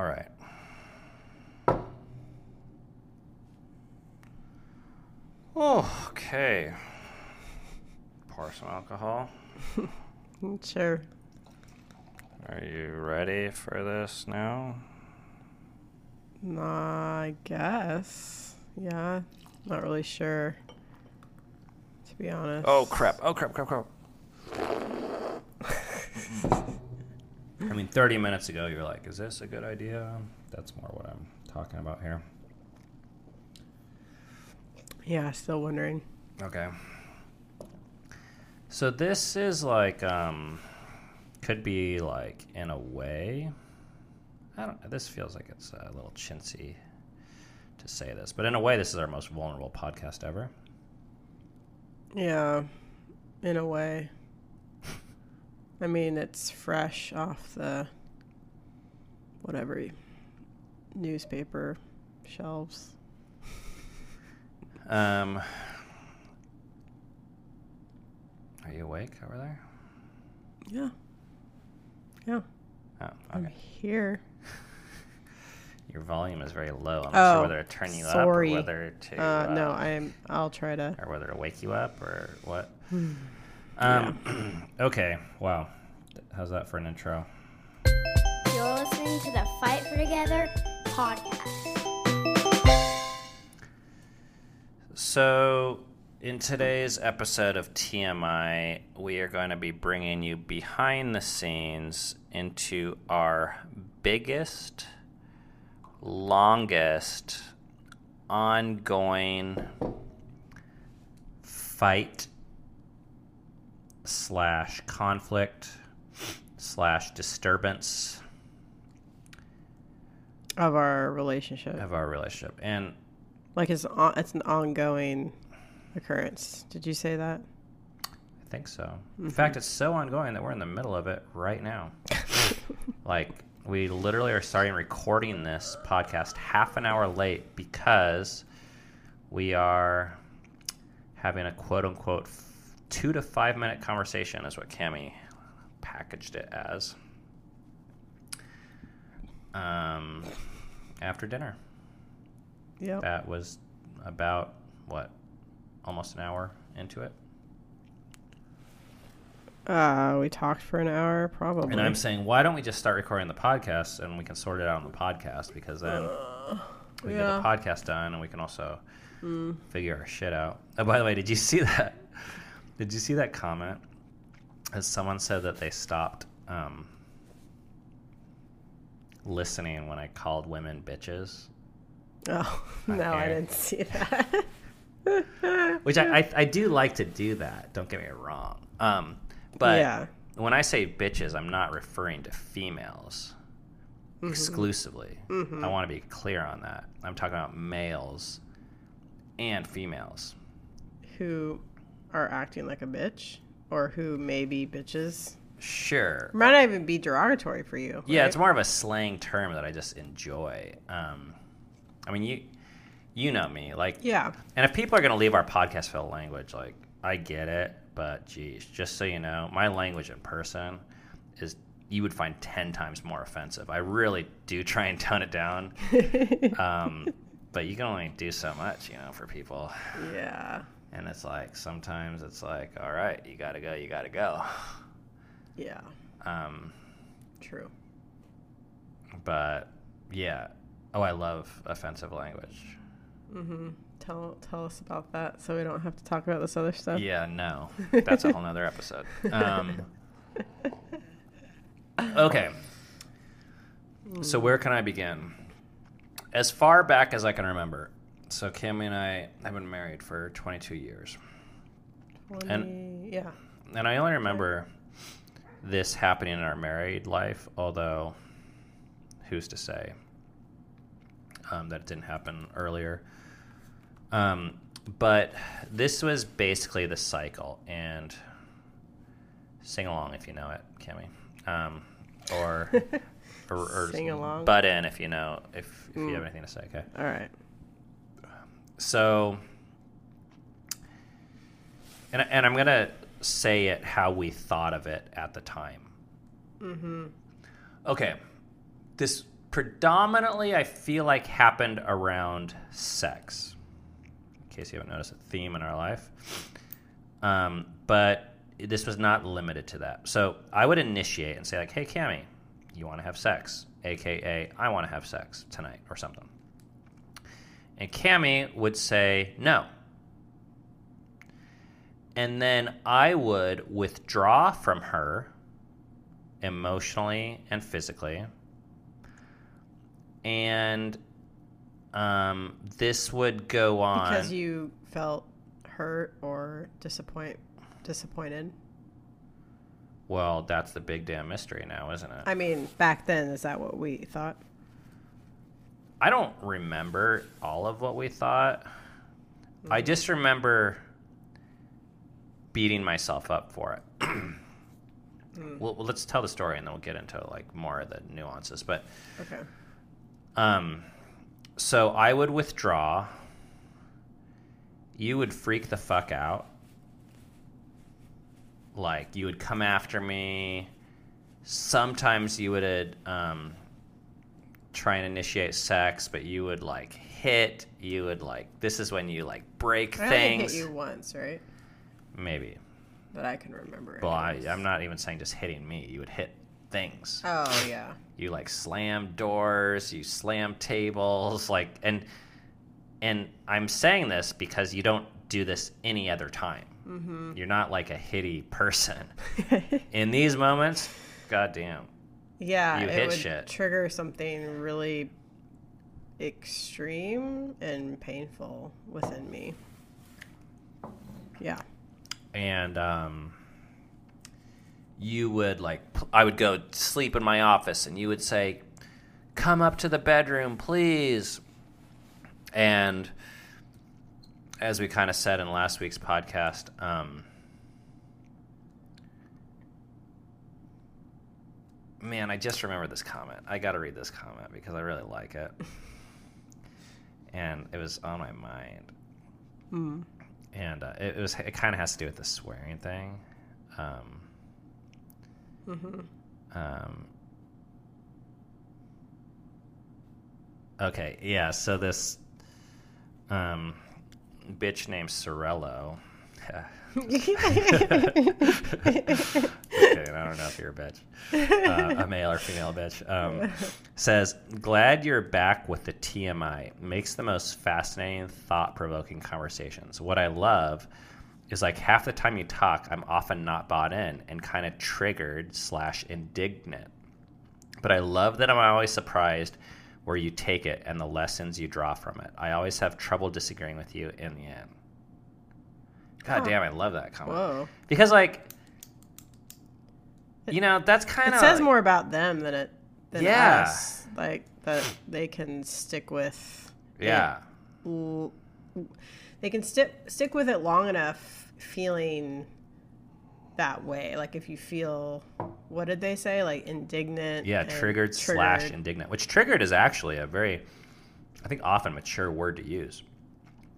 All right. Oh, okay. Pour some alcohol. Sure. Are you ready for this now? I guess. Yeah. Not really sure. To be honest. Oh crap! Oh crap! Crap! Crap! I mean, 30 minutes ago, you were like, "Is this a good idea?" That's more what I'm talking about here. Yeah, still wondering. Okay. So this is like um could be like in a way I don't this feels like it's a little chintzy to say this, but in a way this is our most vulnerable podcast ever. Yeah. In a way. I mean, it's fresh off the whatever newspaper shelves. Um Are you awake over there? Yeah. Yeah. Oh, I'm here. Your volume is very low. I'm not Oh, sure whether to turn you sorry. up or whether to Uh, no, uh, I'm. I'll try to. or whether to wake you up or what. Um, okay, wow. How's that for an intro? You're listening to the Fight for Together podcast. So, in today's episode of TMI, we are going to be bringing you behind the scenes into our biggest, longest, ongoing fight slash conflict slash disturbance Of our relationship, of our relationship. And like it's on, it's an ongoing occurrence. Did you say that? I think so. In mm-hmm. fact, it's so ongoing that we're in the middle of it right now. like, we literally are starting recording this podcast half an hour late because we are having a quote unquote two to five minute conversation, is what Kami packaged it as. Um, after dinner. Yep. That was about, what, almost an hour into it? Uh, we talked for an hour, probably. And I'm saying, why don't we just start recording the podcast and we can sort it out on the podcast because then we get the podcast done and we can also figure our shit out. Oh, by the way, did you see that? Did you see that comment? As someone said that they stopped um, listening when I called women bitches, oh no, I didn't see that. which I, I I do like to do that. Don't get me wrong. Um, but Yeah. when I say bitches, I'm not referring to females exclusively. I want to be clear on that. I'm talking about males and females. who are acting like a bitch, or who may be bitches. Sure. Might not even be derogatory for you. Yeah, right? it's more of a slang term that I just enjoy. Um, I mean, you you know me, like Yeah. And if people are going to leave our podcast for the language, like I get it, but geez, just so you know, my language in person is you would find ten times more offensive. I really do try and tone it down, um, but you can only do so much, you know, for people. Yeah. And it's like sometimes it's like, all right, you got to go, you got to go. Yeah. Um, True. but yeah, oh, I love offensive language. Mm-hmm. Tell tell us about that, so we don't have to talk about this other stuff. Yeah, no. That's a whole nother episode. Um, okay. So, where can I begin? As far back as I can remember. So, Kimmy and I have been married for 22 years. 20, yeah. And I only remember this happening in our married life, although who's to say um, that it didn't happen earlier. Um, but this was basically the cycle, and sing along if you know it, Kimmy, um, or, or, or Sing along. butt in if you know if, if you Mm. have anything to say. Okay. All right. So, and, and I'm going to say it how we thought of it at the time. Mm-hmm. Okay. This predominantly, I feel like happened around sex. In case you haven't noticed a theme in our life. Um, but this was not limited to that. So I would initiate and say, like, hey, Kami, you want to have sex? AKA, I want to have sex tonight or something. And Kami would say, no. And then I would withdraw from her emotionally and physically. And um, this would go on. Because you felt hurt or disappoint disappointed. well, that's the big damn mystery now, isn't it? I mean, back then, is that what we thought? I don't remember all of what we thought. I just remember beating myself up for it. well, well, let's tell the story and then we'll get into like more of the nuances. But Okay. um, so I would withdraw. You would freak the fuck out. Like you would come after me. Sometimes you would um, try and initiate sex, but you would like hit. You would like this is when you like break I things. hit you once, right? Maybe. That I can remember. Well, I, I'm not even saying just hitting me. You would hit things. Oh yeah. you like slam doors you slam tables like and and i'm saying this because you don't do this any other time mm-hmm. you're not like a hitty person in these moments goddamn Yeah, You it would shit. trigger something really extreme and painful within me. Yeah. and um you would like I would go sleep in my office and you would say come up to the bedroom please and as we kind of said in last week's podcast um man i just remember this comment i gotta read this comment because i really like it and it was on my mind Mm. and uh, it, it was it kind of has to do with the swearing thing. Um, Mm-hmm. um, okay, yeah. So this um, bitch named Sorello. okay, I don't know if you're a bitch, uh, a male or female bitch. Um, says, "Glad you're back with the TMI. Makes the most fascinating, thought-provoking conversations. What I love is like half the time you talk, I'm often not bought in and kind of triggered slash indignant. But I love that I'm always surprised where you take it and the lessons you draw from it. I always have trouble disagreeing with you in the end." God damn, I love that comment Whoa. because like you know that's kind of It says more about them than it than Yeah. us. Like that they can stick with yeah they can stick stick with it long enough feeling that way. Like if you feel what did they say? Like indignant. yeah and triggered, slash indignant which triggered is actually a very i think often mature word to use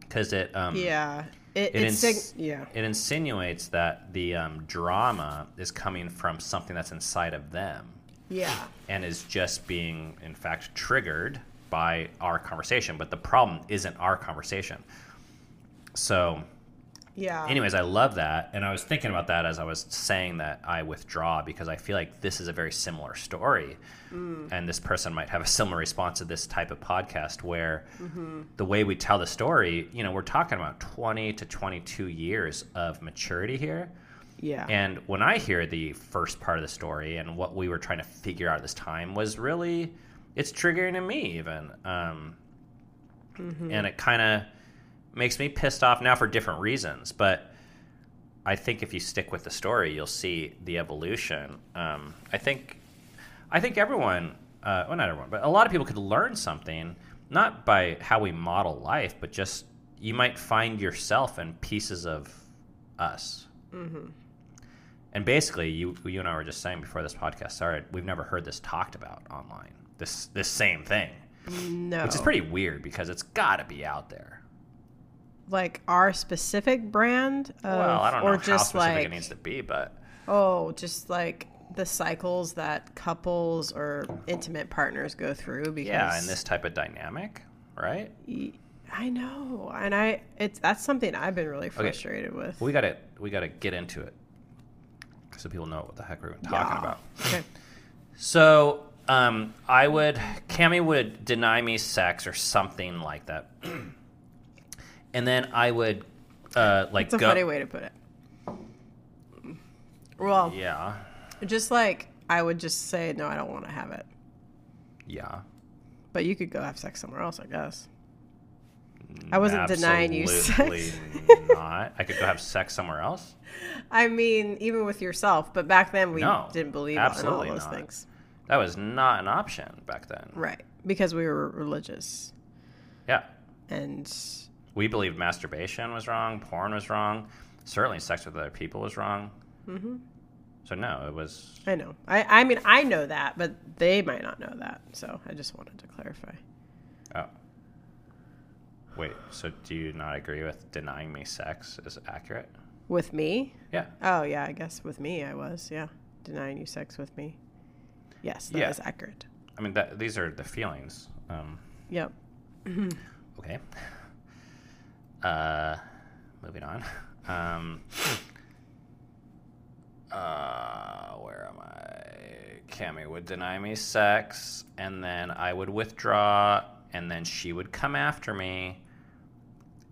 because it um Yeah. It, it, ins- sig- yeah. it insinuates that the um, drama is coming from something that's inside of them Yeah. and is just being in fact triggered by our conversation but the problem isn't our conversation so Yeah. anyways, I love that, and I was thinking about that as I was saying that I withdraw because I feel like this is a very similar story, and this person might have a similar response to this type of podcast where the way we tell the story, you know, we're talking about twenty to twenty-two years of maturity here. Yeah. And when I hear the first part of the story and what we were trying to figure out at this time was really, it's triggering in me even. Um, And it kind of makes me pissed off now for different reasons. But I think if you stick with the story, you'll see the evolution. Um, I think, I think everyone, uh, well, not everyone, but a lot of people could learn something, not by how we model life, but just you might find yourself in pieces of us. And basically, you you and I were just saying before this podcast started, we've never heard this talked about online. This this same thing, no. which is pretty weird because it's got to be out there. like our specific brand of, well, I don't know or how just specific like it needs to be, but oh, just like the cycles that couples or intimate partners go through because Yeah, in this type of dynamic, right? I know, and I it's that's something I've been really frustrated with. We gotta we gotta get into it so people know what the heck we're talking Yeah. about. Okay. So um, I would Kami would deny me sex or something like that, and then I would uh, like It's a go. funny way to put it. Well, Yeah, just like I would just say no, I don't want to have it, yeah. but you could go have sex somewhere else, I guess. I wasn't denying you sex. not. I could go have sex somewhere else. I mean, even with yourself, but back then we No, didn't believe in all absolutely those not. things, That was not an option back then. right? Because we were religious, Yeah, and we believed masturbation was wrong, porn was wrong, certainly sex with other people was wrong. Mm-hmm. So no, it was. I know. I I mean, I know that, but they might not know that. So I just wanted to clarify. Oh. Wait, so do you not agree with denying me sex is accurate? With me? Yeah. Oh yeah, I guess with me I was yeah denying you sex with me. Yes, that is Yeah. accurate. I mean, that, these are the feelings. Um, Yep. okay. Uh, moving on. Um, uh, where am I? Kami would deny me sex, and then I would withdraw, and then she would come after me.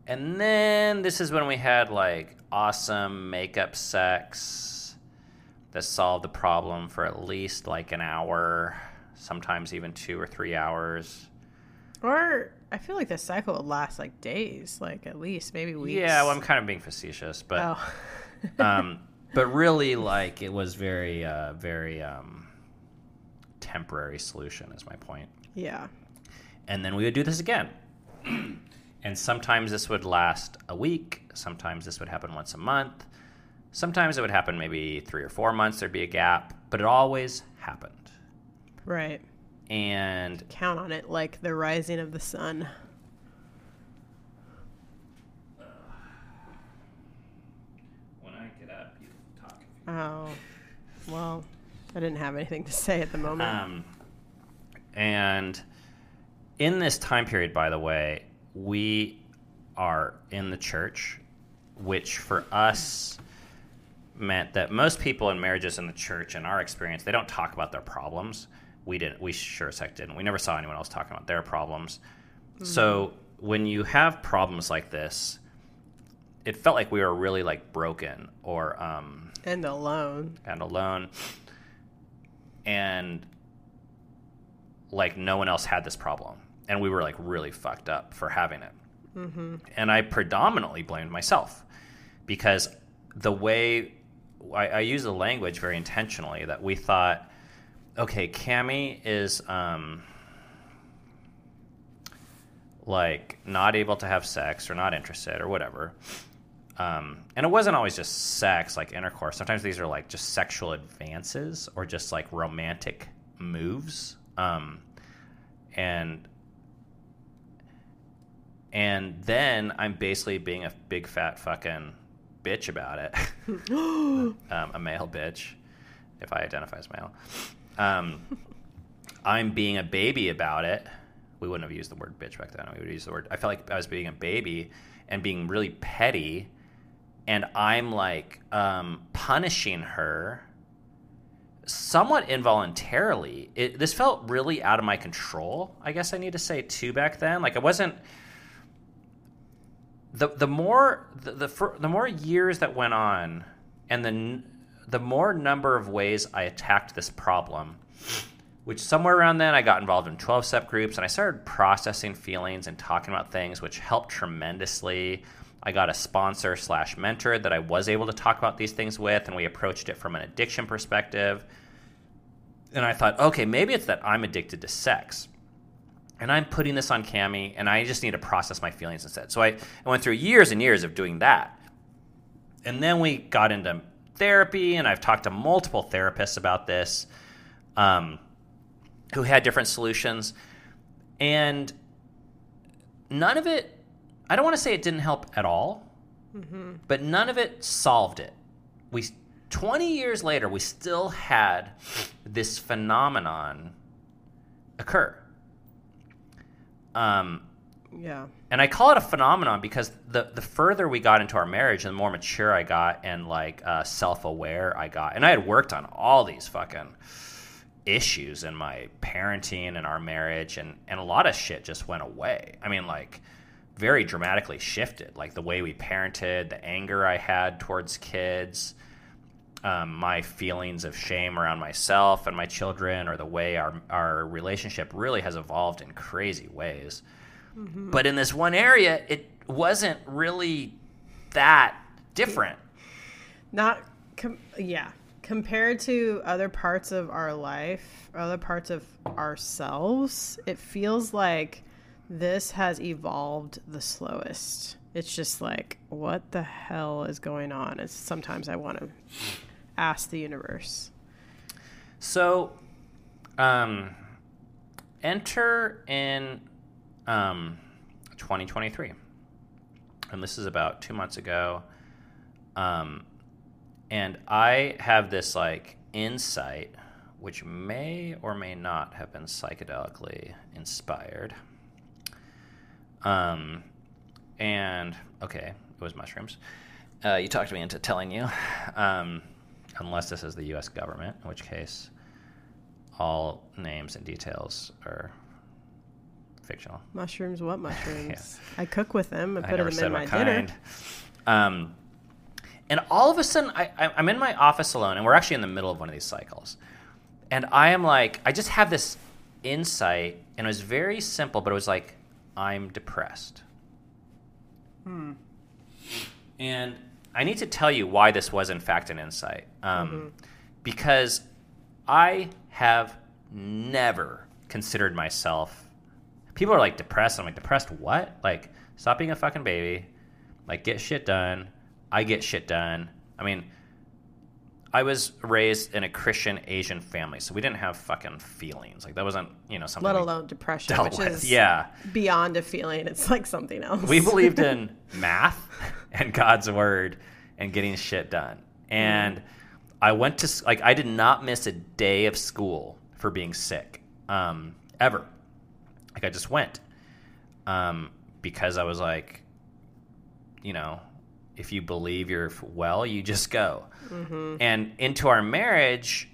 And then this is when we had like awesome makeup sex that solved the problem for at least like an hour, sometimes even two or three hours. Or I feel like the cycle would last like days, like at least maybe weeks. Yeah, well, I'm kind of being facetious, but Oh. um, but really, like it was very, uh, very um, temporary solution. Is my point. yeah. And then we would do this again, and sometimes this would last a week. Sometimes this would happen once a month. Sometimes it would happen maybe three or four months. There'd be a gap, but it always happened. Right. And Count on it like the rising of the sun. when I get up, you talk. Oh. Well, I didn't have anything to say at the moment. Um, and in this time period, by the way, we are in the church, which for us meant that most people in marriages in the church, in our experience, they don't talk about their problems. We didn't. We sure as heck didn't. We never saw anyone else talking about their problems. So when you have problems like this, it felt like we were really like broken or um, and alone. and alone. And like no one else had this problem. And we were like really fucked up for having it. And i predominantly blamed myself because the way I, I use the language very intentionally that we thought okay Kami is um, like not able to have sex or not interested or whatever um, and it wasn't always just sex, like intercourse. Sometimes these are like just sexual advances or just like romantic moves. Um, and and then I'm basically being a big fat fucking bitch about it. um, a male bitch, if I identify as male. Um, I'm being a baby about it. We wouldn't have used the word bitch back then. We would use the word. I felt like I was being a baby and being really petty, and I'm like um, punishing her somewhat involuntarily. It, this felt really out of my control. I guess I need to say too back then. Like I wasn't. The the more the the, the more years that went on, and the the more number of ways I attacked this problem, which somewhere around then I got involved in 12 step groups and I started processing feelings and talking about things, which helped tremendously. I got a sponsor slash mentor that I was able to talk about these things with, and we approached it from an addiction perspective. And I thought, okay, maybe it's that I'm addicted to sex. And I'm putting this on Kami, and I just need to process my feelings instead. So I, I went through years and years of doing that. And then we got into therapy, and I've talked to multiple therapists about this um, who had different solutions. And none of it, I don't want to say it didn't help at all, but none of it solved it. We 20 years later, we still had this phenomenon occur. Um, Yeah. and I call it a phenomenon because the the further we got into our marriage, and the more mature I got, and like uh, self aware I got, and I had worked on all these fucking issues in my parenting and our marriage, and and a lot of shit just went away. I mean, like very dramatically shifted, like the way we parented, the anger I had towards kids. Um, my feelings of shame around myself and my children, or the way our our relationship really has evolved in crazy ways. But in this one area, it wasn't really that different. Not, com- yeah. Compared to other parts of our life, other parts of ourselves, it feels like this has evolved the slowest. It's just like, what the hell is going on? It's sometimes I want to ask the universe. So, um, enter in um, 2023. And this is about two months ago. Um, and I have this like insight, which may or may not have been psychedelically inspired. Um, and okay, it was mushrooms. Uh, you talked me into telling you, um, unless this is the U.S. government, in which case all names and details are fictional. Mushrooms, what mushrooms? I cook with them. I I put them in my what dinner. kind. Um, and all of a sudden, I, I, I'm in my office alone, and we're actually in the middle of one of these cycles. And I am like, I just have this insight, and it was very simple, but it was like, I'm depressed. Hmm. And I need to tell you why this was, in fact, an insight. Um, Because I have never considered myself. People are like depressed. I'm like, depressed what? Like, stop being a fucking baby. Like, get shit done. I get shit done. I mean, I was raised in a Christian Asian family, so we didn't have fucking feelings. Like, that wasn't, you know, something Let alone depression, dealt which with. is Yeah. beyond a feeling. It's like something else. We believed in math and God's word and getting shit done. And I went to like I did not miss a day of school for being sick, um, ever. Like I just went, um, because I was like, you know, if you believe you're well, you just go. Mm-hmm. And into our marriage,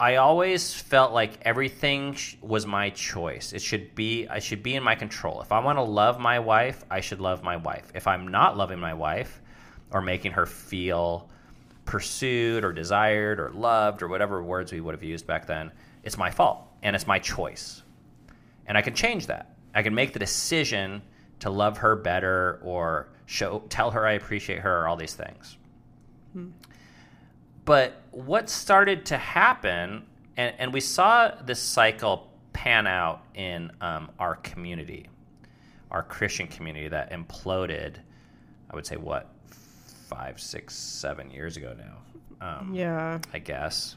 I always felt like everything sh- was my choice. It should be I should be in my control. If I want to love my wife, I should love my wife. If I'm not loving my wife or making her feel pursued or desired or loved or whatever words we would have used back then, it's my fault and it's my choice. And I can change that. I can make the decision to love her better or show tell her I appreciate her or all these things. But what started to happen, and, and we saw this cycle pan out in um, our community, our Christian community that imploded, I would say, what, five, six, seven years ago now. Um, Yeah. I guess.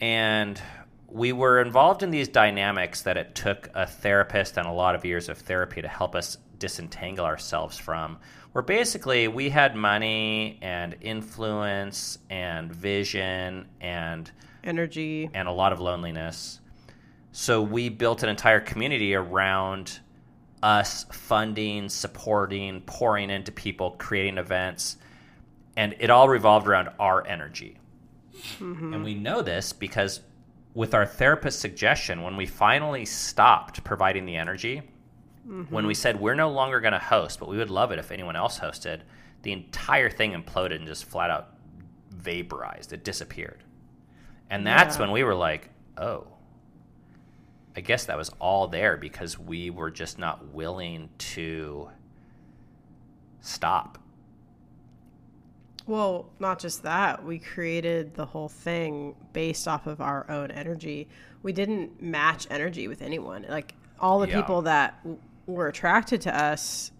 And we were involved in these dynamics that it took a therapist and a lot of years of therapy to help us disentangle ourselves from. Where basically we had money and influence and vision and Energy. and a lot of loneliness. So we built an entire community around us funding, supporting, pouring into people, creating events, and it all revolved around our energy. Mm-hmm. And we know this because with our therapist's suggestion, when we finally stopped providing the energy, when we said we're no longer going to host, but we would love it if anyone else hosted, the entire thing imploded and just flat out vaporized. It disappeared. And that's Yeah. when we were like, oh, I guess that was all there because we were just not willing to stop. Well, not just that. We created the whole thing based off of our own energy. We didn't match energy with anyone. Like all the Yeah. people that were attracted to us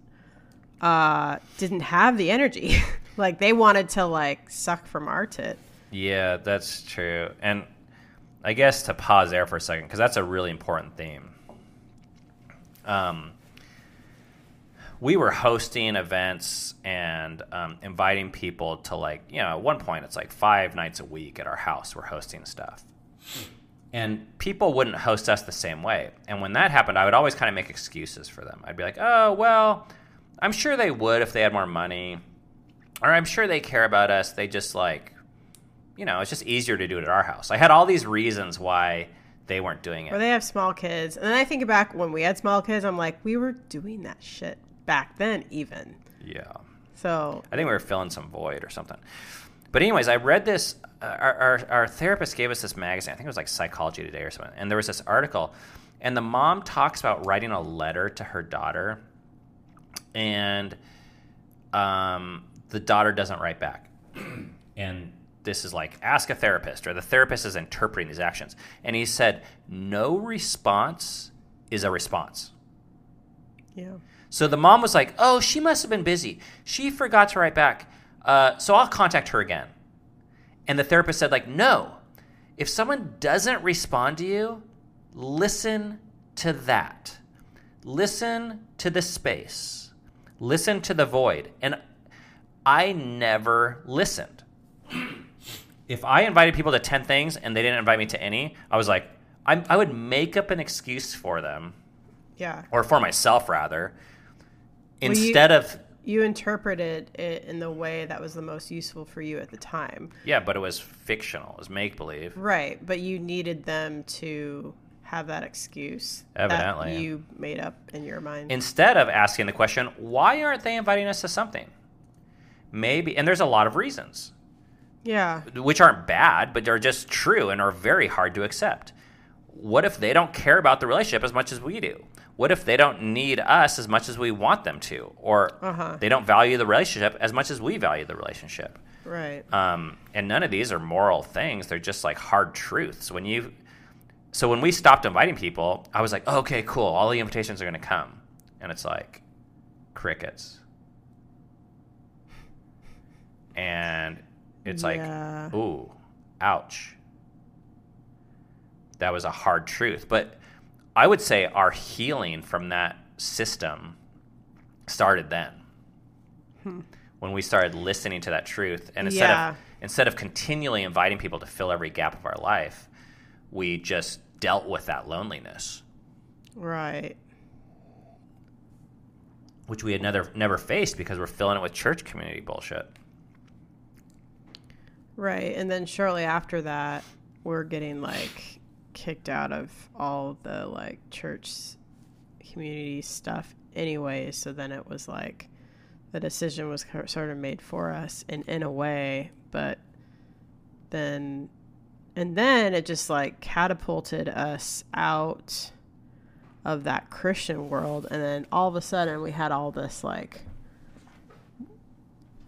uh, didn't have the energy. like they wanted to like suck from our tit. Yeah, that's true. And I guess to pause there for a second, because that's a really important theme. Um, we were hosting events and um, inviting people to like you know at one point it's like five nights a week at our house we're hosting stuff and people wouldn't host us the same way. And when that happened i would always kind of make excuses for them. I'd be like oh well i'm sure they would if they had more money. Or i'm sure they care about us. They just like you know it's just easier to do it at our house. I had all these reasons why they weren't doing it. Or they have small kids. And then I think back when we had small kids, I'm like, we were doing that shit back then, even. yeah. So, I think we were filling some void or something. But anyways, I read this. Uh, our, our our therapist gave us this magazine. I think it was like Psychology Today or something. And there was this article, and the mom talks about writing a letter to her daughter, and um, the daughter doesn't write back. and this is like ask a therapist, or the therapist is interpreting these actions. And he said, no response is a response. yeah. So the mom was like, "Oh, she must have been busy. She forgot to write back. Uh, so I'll contact her again." And the therapist said, "Like, no. If someone doesn't respond to you, listen to that. Listen to the space. Listen to the void." And I never listened. if I invited people to ten things and they didn't invite me to any, I was like, I, I would make up an excuse for them Yeah. or for myself rather you- instead of You interpreted it in the way that was the most useful for you at the time. yeah but it was fictional it was make believe Right. But you needed them to have that excuse Evidently. that you made up in your mind. instead of asking the question why aren't they inviting us to something maybe and there's a lot of reasons yeah. which aren't bad but they're just true and are very hard to accept what if they don't care about the relationship as much as we do what if they don't need us as much as we want them to? Or Uh-huh. they don't value the relationship as much as we value the relationship. Right. um, and none of these are moral things. They're just like hard truths. When you so when we stopped inviting people i was like oh, okay cool. All the invitations are going to come. And it's like crickets. And it's Yeah. like ooh ouch. That was a hard truth. But i would say our healing from that system started then hmm. when we started listening to that truth and instead Yeah. of instead of continually inviting people to fill every gap of our life we just dealt with that loneliness Right. which we had never never faced because we're filling it with church community bullshit Right. And then shortly after that, we're getting like kicked out of all the like church community stuff anyway. So then it was like the decision was sort of made for us in, in a way. But then, and then it just like catapulted us out of that Christian world. And then all of a sudden we had all this like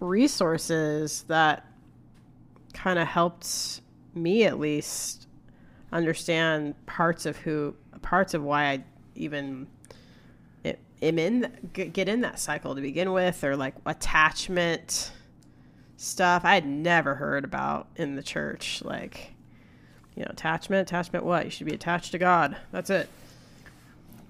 resources that kind of helped me at least understand parts of who parts of why I even am in get in that cycle to begin with or like attachment stuff. I had never heard about in the church like you know attachment attachment what? You should be attached to God. That's it.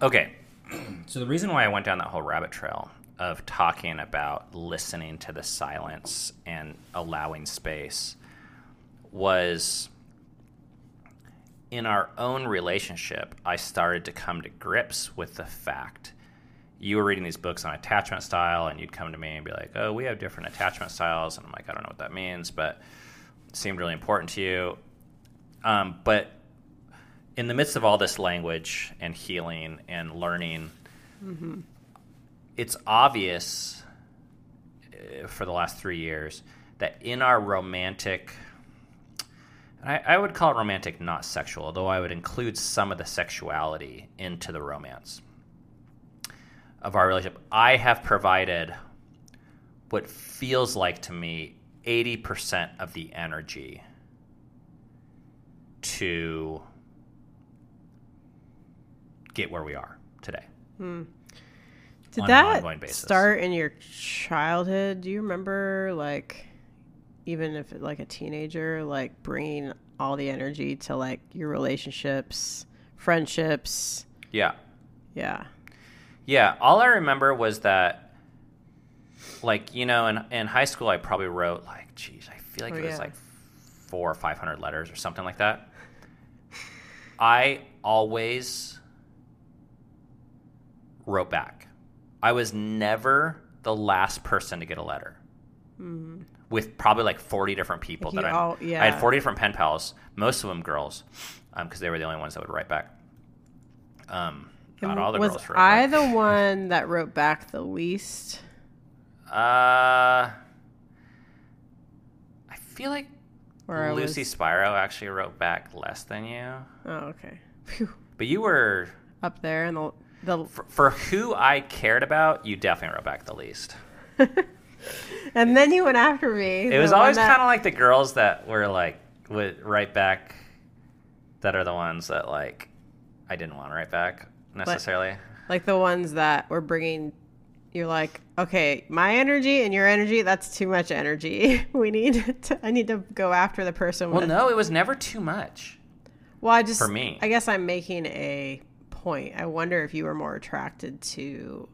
Okay. So the reason why I went down that whole rabbit trail of talking about listening to the silence and allowing space was in our own relationship, I started to come to grips with the fact you were reading these books on attachment style, and you'd come to me and be like, "Oh, we have different attachment styles," and I'm like, "I don't know what that means," but it seemed really important to you. Um, but in the midst of all this language and healing and learning, it's obvious uh, for the last three years that in our romantic, I, I would call it romantic, not sexual, although I would include some of the sexuality into the romance of our relationship. I have provided what feels like to me 80% of the energy to get where we are today. Hmm. Did on an that ongoing basis. start in your childhood? Do you remember, like, even if like a teenager, like bringing all the energy to like your relationships, friendships? Yeah. Yeah. Yeah, all I remember was that like you know, in in high school, I probably wrote like, geez, I feel like Oh, it was yeah. like four or five hundred letters or something like that. I always wrote back. I was never the last person to get a letter. Mm-hmm. With probably like forty different people that I, all- I had forty different pen pals, most of them girls, because they were the only ones that would write back. Um, not all the was girls wrote I back. the one that wrote back the least? Uh, I feel like I Lucy was- Spiro actually wrote back less than you, Oh, okay. Phew. but you were Up there and the the for, for who I cared about. You definitely wrote back the least. and then you went after me. It was always kind of like the girls that were like would write back, that are the ones that like I didn't want to write back necessarily. like the ones that were bringing. You're like, okay, my energy and your energy, that's too much energy. We need to, I need to go after the person Well, with. no, it was never too much. Well, I just, For me. I guess I'm making a point. I wonder if you were more attracted to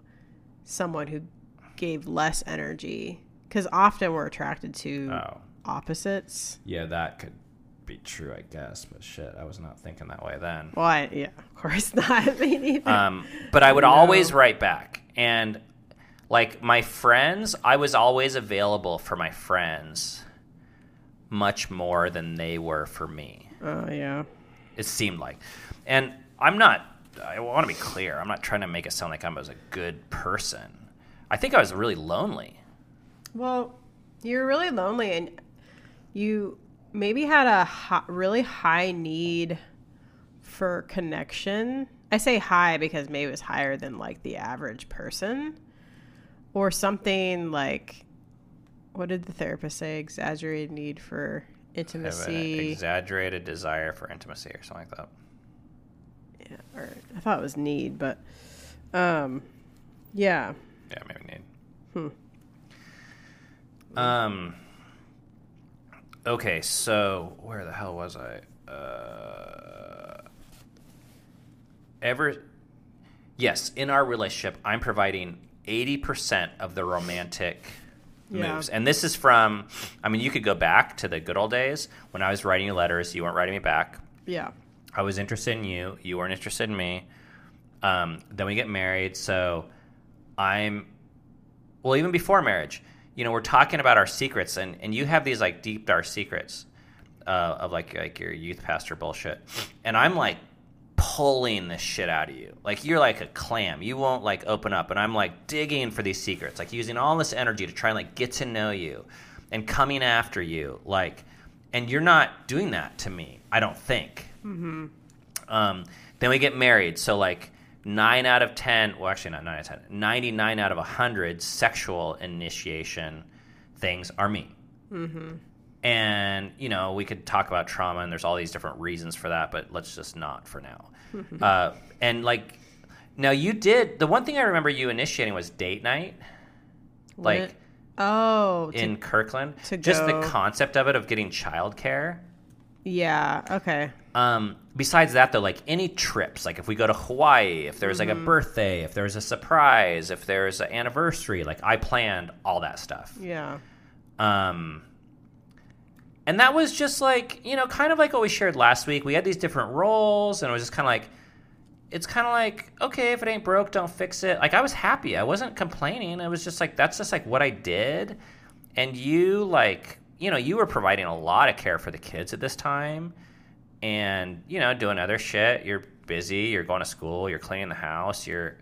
someone who gave less energy. Because often we're attracted to Oh, opposites. yeah, that could be true, I guess. But shit, I was not thinking that way then. Well, I, yeah, of course not. Me neither. Um, but I would No. always write back. And like my friends, I was always available for my friends much more than they were for me. oh, yeah. It seemed like. And I'm not, I want to be clear, I'm not trying to make it sound like I was a good person. I think I was really lonely. Well, you're really lonely and you maybe had a really high need for connection. I say high because maybe it was higher than like the average person or something like what did the therapist say? Exaggerated need for I have an intimacy. exaggerated desire for intimacy or something like that. yeah, or I thought it was need, but um yeah. Yeah, maybe need. Hmm. Um. Okay, so where the hell was I? Uh, ever? Yes, in our relationship, I'm providing eighty percent of the romantic Yeah. moves, and this is from. I mean, you could go back to the good old days when I was writing you letters. You weren't writing me back. Yeah. I was interested in you. You weren't interested in me. Um, then we get married. So I'm, well, even before marriage, you know, we're talking about our secrets, and, and you have these like deep dark secrets uh, of like like your youth pastor bullshit, and I'm like pulling this shit out of you. Like you're like a clam. You won't like open up, and I'm like digging for these secrets, like using all this energy to try and like get to know you, and coming after you, like, and you're not doing that to me. I don't think. Um, then we get married. So like nine out of ten, well, actually not nine out of ten, 99 out of hundred sexual initiation things are me. And you know we could talk about trauma, and there's all these different reasons for that, but let's just not for now. uh, and like now, you did the one thing I remember you initiating was date night, like Lit- oh, to- in Kirkland. to just the concept of it of getting childcare. yeah, okay. Um, besides that, though, like any trips, like if we go to Hawaii, if there's like a birthday, if there's a surprise, if there's an anniversary, like I planned all that stuff. Yeah. Um, and that was just like, you know, kind of like what we shared last week. We had these different roles, and it was just kind of like, it's kind of like, okay, if it ain't broke, don't fix it. Like I was happy. I wasn't complaining. It was just like, that's just like what I did. And you, like, you know, you were providing a lot of care for the kids at this time and, you know, doing other shit. You're busy. You're going to school. You're cleaning the house. You're,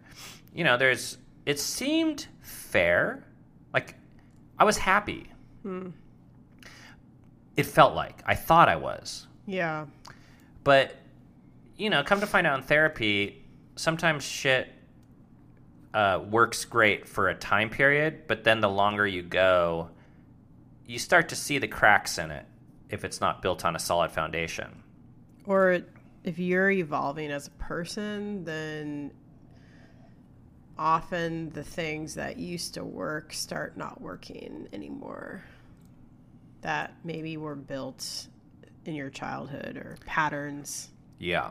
you know, there's, it seemed fair. Like, I was happy. It felt like. I thought I was. Yeah. But, you know, come to find out in therapy, sometimes shit uh, works great for a time period, but then the longer you go, you start to see the cracks in it if it's not built on a solid foundation. Or if you're evolving as a person, then often the things that used to work start not working anymore. That maybe were built in your childhood or patterns. Yeah.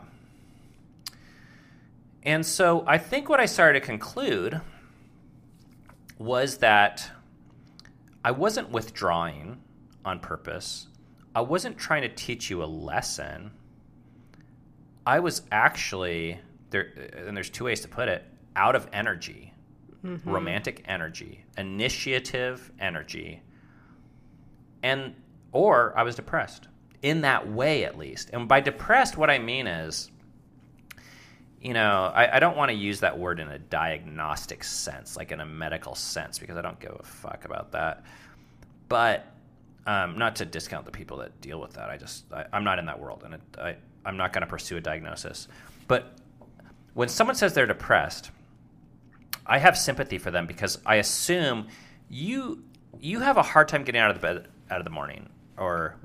And so I think what I started to conclude was that I wasn't withdrawing on purpose. I wasn't trying to teach you a lesson. I was actually there and there's two ways to put it, out of energy. Romantic energy, initiative energy. And or I was depressed. In that way at least. And by depressed what I mean is you know, I, I don't want to use that word in a diagnostic sense, like in a medical sense, because I don't give a fuck about that. But um, not to discount the people that deal with that. I just I, I'm not in that world, and it, I I'm not going to pursue a diagnosis. But when someone says they're depressed, I have sympathy for them because I assume you you have a hard time getting out of the bed out of the morning or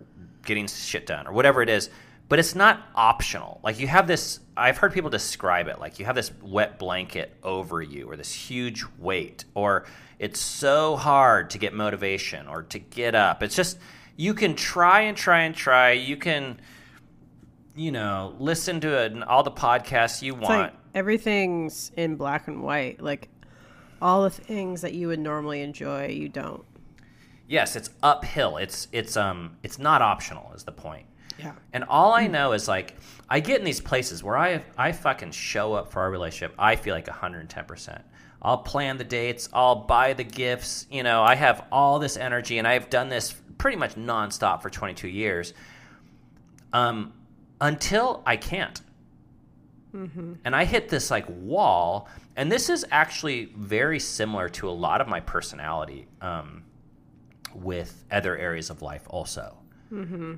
getting shit done or whatever it is, but it's not optional. Like you have this I've heard people describe it like you have this wet blanket over you or this huge weight or it's so hard to get motivation or to get up. It's just you can try and try and try. You can you know, listen to it, and all the podcasts you It's want. like everything's in black and white. Like all the things that you would normally enjoy, you don't. Yes, it's uphill. It's it's um it's not optional is the point. Yeah. And all I know is like I get in these places where I I fucking show up for our relationship. I feel like 110%. I'll plan the dates, I'll buy the gifts, you know, I have all this energy and I've done this pretty much nonstop for 22 years. Um until I can't. And I hit this like wall, and this is actually very similar to a lot of my personality um, with other areas of life also.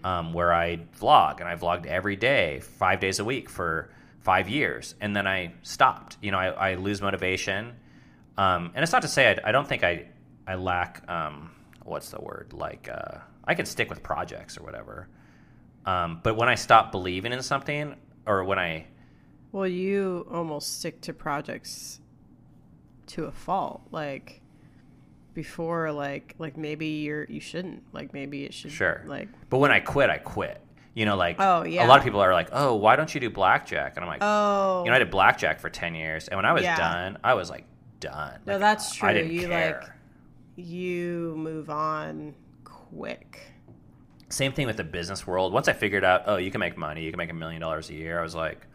Um, where I vlog, and I vlogged every day, five days a week for five years, and then I stopped. You know, I, I lose motivation, um, and it's not to say I, I don't think I I lack um, what's the word like uh, I can stick with projects or whatever. Um, but when I stop believing in something, or when I Well, you almost stick to projects to a fault. Like before, like like maybe you're you shouldn't. Like maybe it should. Sure. Like But when I quit, I quit. You know, like Oh, yeah. a lot of people are like, "Oh, why don't you do blackjack?" And I'm like, oh "You know, I did blackjack for ten years, and when I was Yeah. done, I was like done." No, Like, that's I true. didn't You, care. like- you move on quick. Same thing with the business world. Once I figured out, oh, you can make money, you can make a million dollars a year, I was like,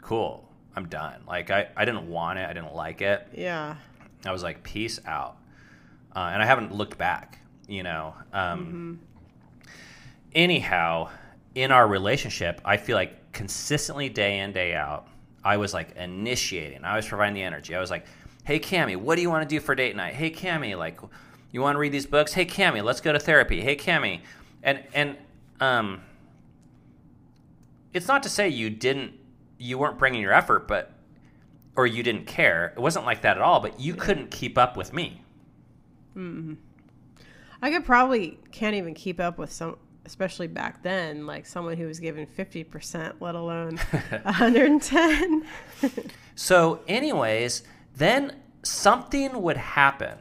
"Cool, I'm done." Like I, I didn't want it, I didn't like it. Yeah. I was like, "Peace out," uh, and I haven't looked back. You know. Um, Anyhow, in our relationship, I feel like consistently day in day out, I was like initiating. I was providing the energy. I was like, "Hey, Kami, what do you want to do for date night? Hey, Kami, like, you want to read these books? Hey, Kami, let's go to therapy. Hey, Kami," and and um, it's not to say you didn't, you weren't bringing your effort, but or you didn't care. It wasn't like that at all. But you couldn't keep up with me. I could probably can't even keep up with some, especially back then, like someone who was given 50%, let alone 110. So, anyways, then something would happen.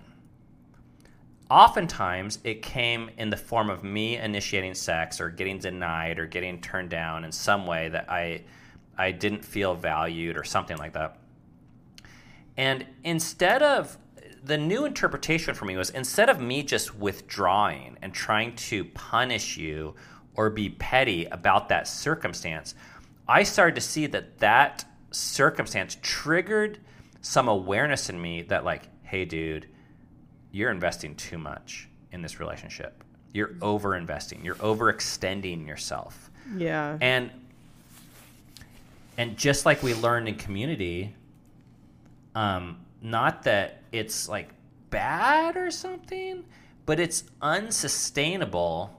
Oftentimes, it came in the form of me initiating sex or getting denied or getting turned down in some way that I, I didn't feel valued or something like that. And instead of the new interpretation for me was instead of me just withdrawing and trying to punish you or be petty about that circumstance, I started to see that that circumstance triggered some awareness in me that, like, hey, dude, you're investing too much in this relationship. You're over investing. You're overextending yourself. yeah. And and just like we learned in community, um, not that it's like bad or something, but it's unsustainable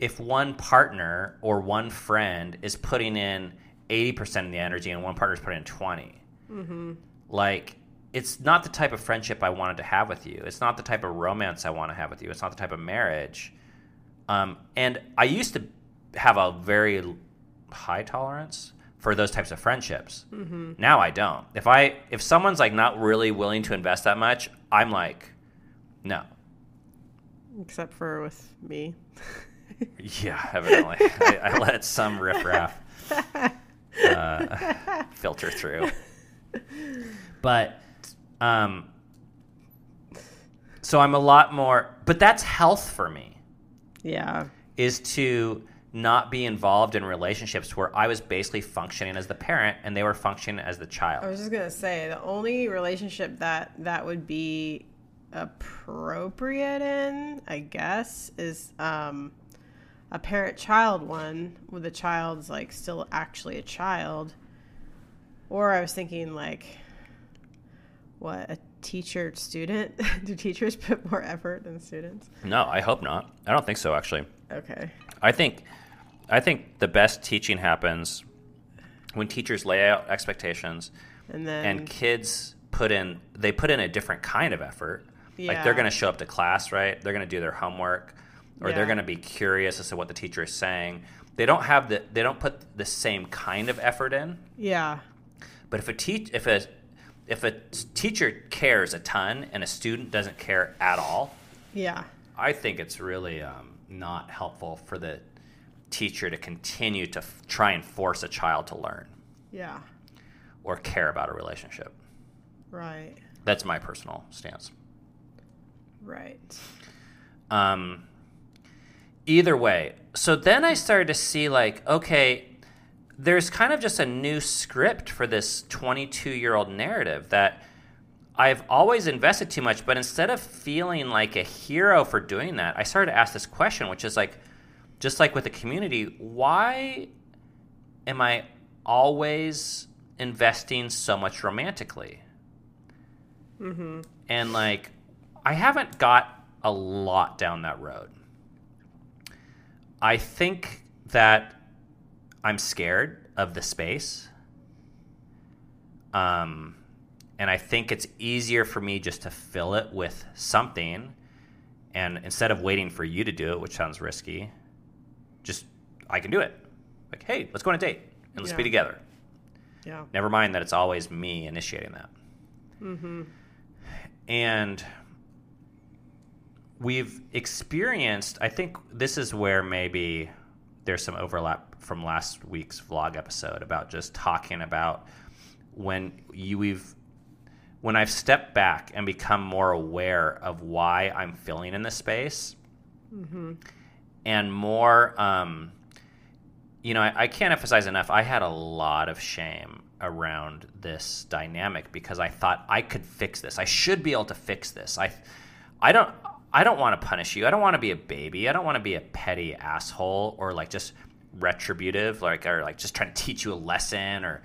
if one partner or one friend is putting in 80% of the energy and one partner is putting in 20. Like, it's not the type of friendship I wanted to have with you. It's not the type of romance I want to have with you. It's not the type of marriage. Um, and I used to have a very high tolerance for those types of friendships. Now I don't. If I if someone's like not really willing to invest that much, I'm like, no. Except for with me. Yeah, evidently, I, I let some riffraff uh, filter through. But um, so I'm a lot more, but that's health for me. Yeah. Is to not be involved in relationships where I was basically functioning as the parent and they were functioning as the child. I was just gonna say the only relationship that that would be appropriate in, I guess, is um, a parent-child one, where the child's like still actually a child. Or I was thinking like, what a teacher-student? Do teachers put more effort than students? No, I hope not. I don't think so. Actually, Okay. I think, I think the best teaching happens when teachers lay out expectations And then and kids put in they put in a different kind of effort yeah. like they're going to show up to class right they're going to do their homework or they're going to be curious as to what the teacher is saying they don't have the they don't put the same kind of effort in yeah, but if a teach if a if a teacher cares a ton and a student doesn't care at all yeah, i think it's really um, not helpful for the teacher to continue to f- try and force a child to learn. Yeah, or care about a relationship. Right, that's my personal stance. Right. um, either way so then i started to see like okay there's kind of just a new script for this 22 year old narrative that i've always invested too much but instead of feeling like a hero for doing that i started to ask this question which is like just like with the community why am i always investing so much romantically mm-hmm. and like I haven't got a lot down that road. I think that I'm scared of the space. Um and I think it's easier for me just to fill it with something and instead of waiting for you to do it, which sounds risky, just I can do it. Like, hey, let's go on a date and let's be together. Yeah. Never mind that it's always me initiating that. Mm-hmm. And we've experienced, I think this is where maybe there's some overlap from last week's vlog episode about just talking about when you we've when I've stepped back and become more aware of why I'm feeling in this space and more um, you know, I, I can't emphasize enough. I had a lot of shame around this dynamic because I thought I could fix this. I should be able to fix this. I, I don't. I don't want to punish you. I don't want to be a baby. I don't want to be a petty asshole or like just retributive, like or like just trying to teach you a lesson or,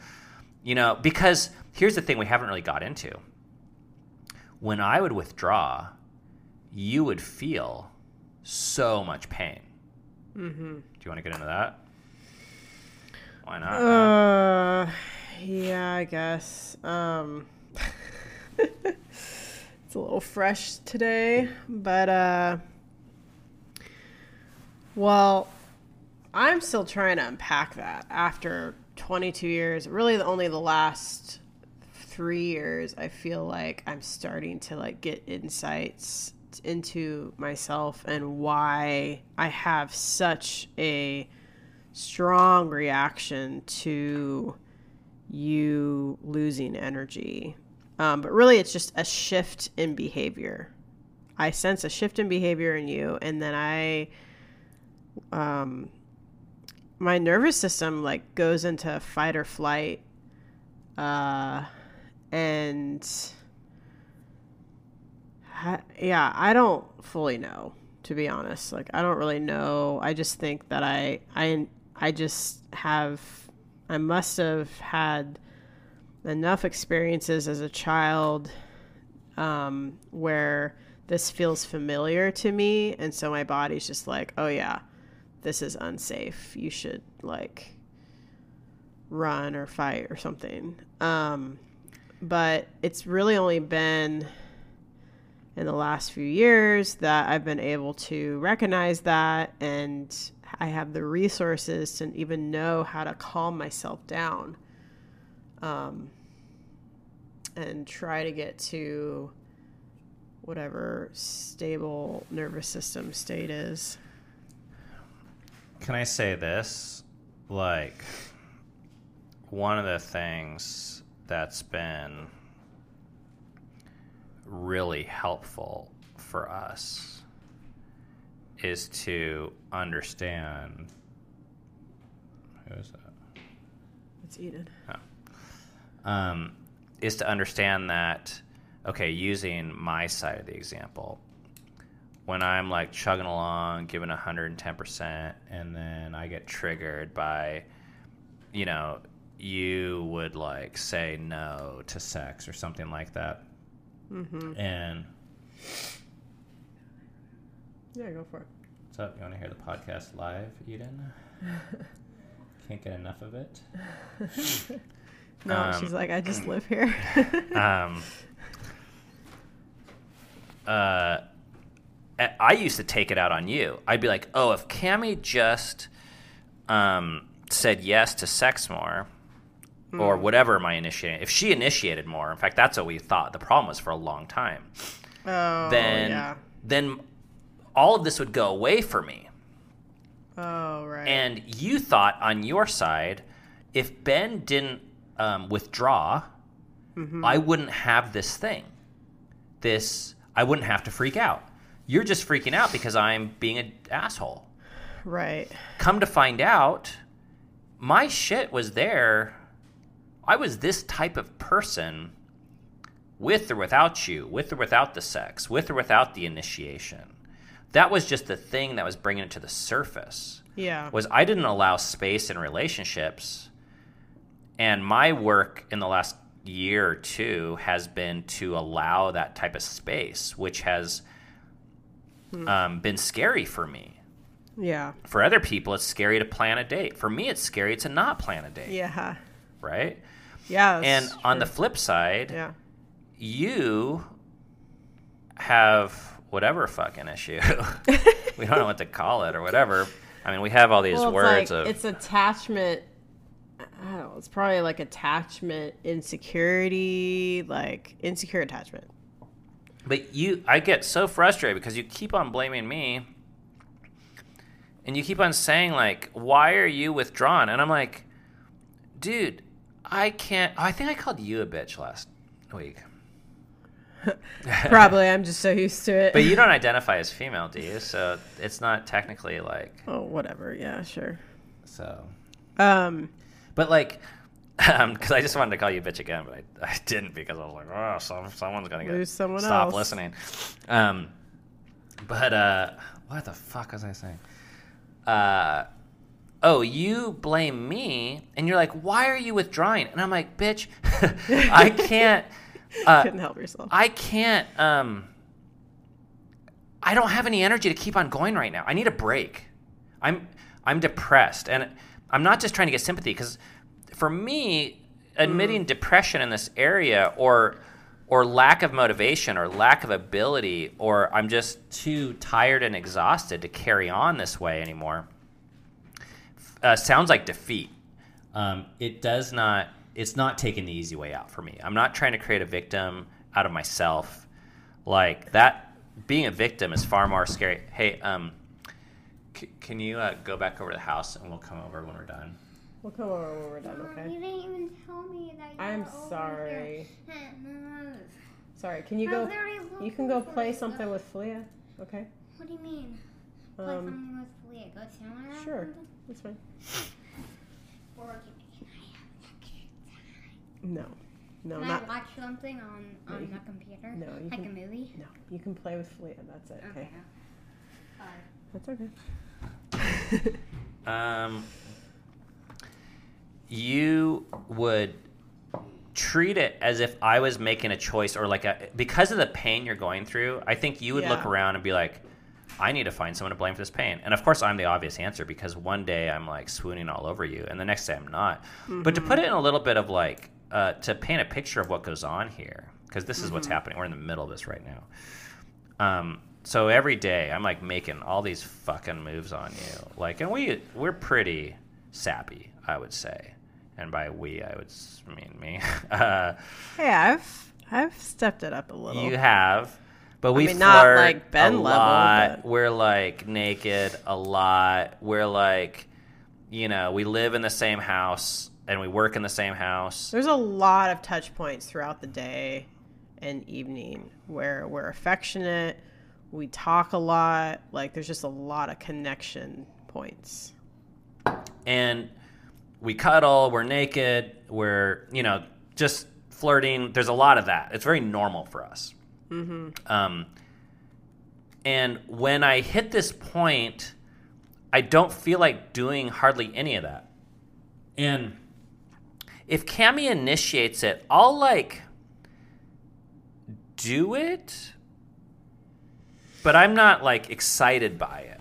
you know. Because here's the thing: we haven't really got into. When I would withdraw, you would feel so much pain. Mm-hmm. Do you want to get into that? Why not? Uh, yeah, I guess. Um, it's a little fresh today, but uh, well, I'm still trying to unpack that after 22 years. Really, only the last three years, I feel like I'm starting to like get insights into myself and why I have such a strong reaction to you losing energy. Um, but really, it's just a shift in behavior. I sense a shift in behavior in you, and then I, um, my nervous system like goes into fight or flight, uh, and ha- yeah, I don't fully know to be honest. Like I don't really know. I just think that I I I just have I must have had enough experiences as a child um, where this feels familiar to me, and so my body's just like, oh yeah, this is unsafe. You should like run or fight or something. Um, but it's really only been in the last few years that I've been able to recognize that and I have the resources to even know how to calm myself down um, and try to get to whatever stable nervous system state is. Can I say this? Like, one of the things that's been really helpful for us is to understand. Who is that? It's Eden. Um, is to understand that okay using my side of the example when i'm like chugging along giving 110% and then i get triggered by you know you would like say no to sex or something like that Mm-hmm. and Yeah, go for it. what's up you want to hear the podcast live eden can't get enough of it No, Um, she's like, I just live here. um, uh, I- used to take it out on you. I'd be like, oh, if Kami just um, said yes to sex more, or Hmm. whatever my initiating, if she initiated more, in fact, that's what we thought the problem was for a long time. oh, then, yeah. then all of this would go away for me. Oh, right. And you thought on your side, if Ben didn't um, withdraw, Mm-hmm. I wouldn't have this thing. This, I wouldn't have to freak out. You're just freaking out because I'm being an asshole. right. Come to find out, my shit was there. I was this type of person with or without you, with or without the sex, with or without the initiation. That was just the thing that was bringing it to the surface Yeah. was I didn't allow space in relationships. And my work in the last year or two has been to allow that type of space, which has um, been scary for me. Yeah. For other people, it's scary to plan a date. For me, it's scary to not plan a date, Yeah. right? Yeah. And that's on the flip side, Yeah. you have whatever fucking issue. we don't know what to call it or whatever. I mean, we have all these Well, words like, of it's attachment. I don't know. It's probably like attachment insecurity, like insecure attachment. But you, I get so frustrated because you keep on blaming me, and you keep on saying like, "Why are you withdrawn?" And I'm like, "Dude, I can't." Oh, I think I called you a bitch last week, Probably. I'm just so used to it. but you don't identify as female, do you? So it's not technically like oh, whatever. Yeah, sure. so. Um. But like, because I just wanted to call you a bitch again, but I, I didn't because I was like, oh, some, someone's gonna get Lose someone stop else. listening. Um, but uh, what the fuck was I saying? Uh, oh, you blame me, and you're like, why are you withdrawing? And I'm like, bitch, I can't. Uh, couldn't help yourself. I can't. Um, I don't have any energy to keep on going right now. I need a break. I'm I'm depressed, and I'm not just trying to get sympathy because for me, admitting depression in this area or or lack of motivation or lack of ability or I'm just too tired and exhausted to carry on this way anymore uh, sounds like defeat. Um, it does not. It's not taking the easy way out for me. I'm not trying to create a victim out of myself. Like that, being a victim is far more scary. Hey, um, c- can you uh, go back over to the house and we'll come over when we're done? We'll come over when we're done. Mom, Okay. you didn't even tell me that you I'm were sorry. here. Sorry. Can you I go? You can go play it. something with Filia. Okay. What do you mean? Play Um. something with Leah. Go somewhere? or Sure. That's fine. Or can, can I have extra time? No. No. Can Not. I watch something on, on you the computer? no, you like can- a movie? No. You can play with Filia. That's it. Okay. Okay. That's okay. Um, you would treat it as if I was making a choice or like a because of the pain you're going through. I think you would look around and be like, I need to find someone to blame for this pain. And of course, I'm the obvious answer because one day I'm like swooning all over you, and the next day I'm not. But to put it in a little bit of like uh, to paint a picture of what goes on here, because this is what's happening. We're in the middle of this right now. Um, so every day I'm like making all these fucking moves on you, like, and we we're pretty sappy, I would say, and by we I would mean me. uh, Hey, I've I've stepped it up a little. you have, but we mean, not flirt like Ben a level, lot. but- We're like naked a lot. We're like, you know, we live in the same house and we work in the same house. There's a lot of touch points throughout the day and evening where we're affectionate, We talk a lot. Like there's just a lot of connection points. and we cuddle, we're naked, we're, you know, just flirting. There's a lot of that. It's very normal for us. Mm-hmm. Um, and when I hit this point, I don't feel like doing hardly any of that. And if Kami initiates it, I'll like do it, but I'm not like excited by it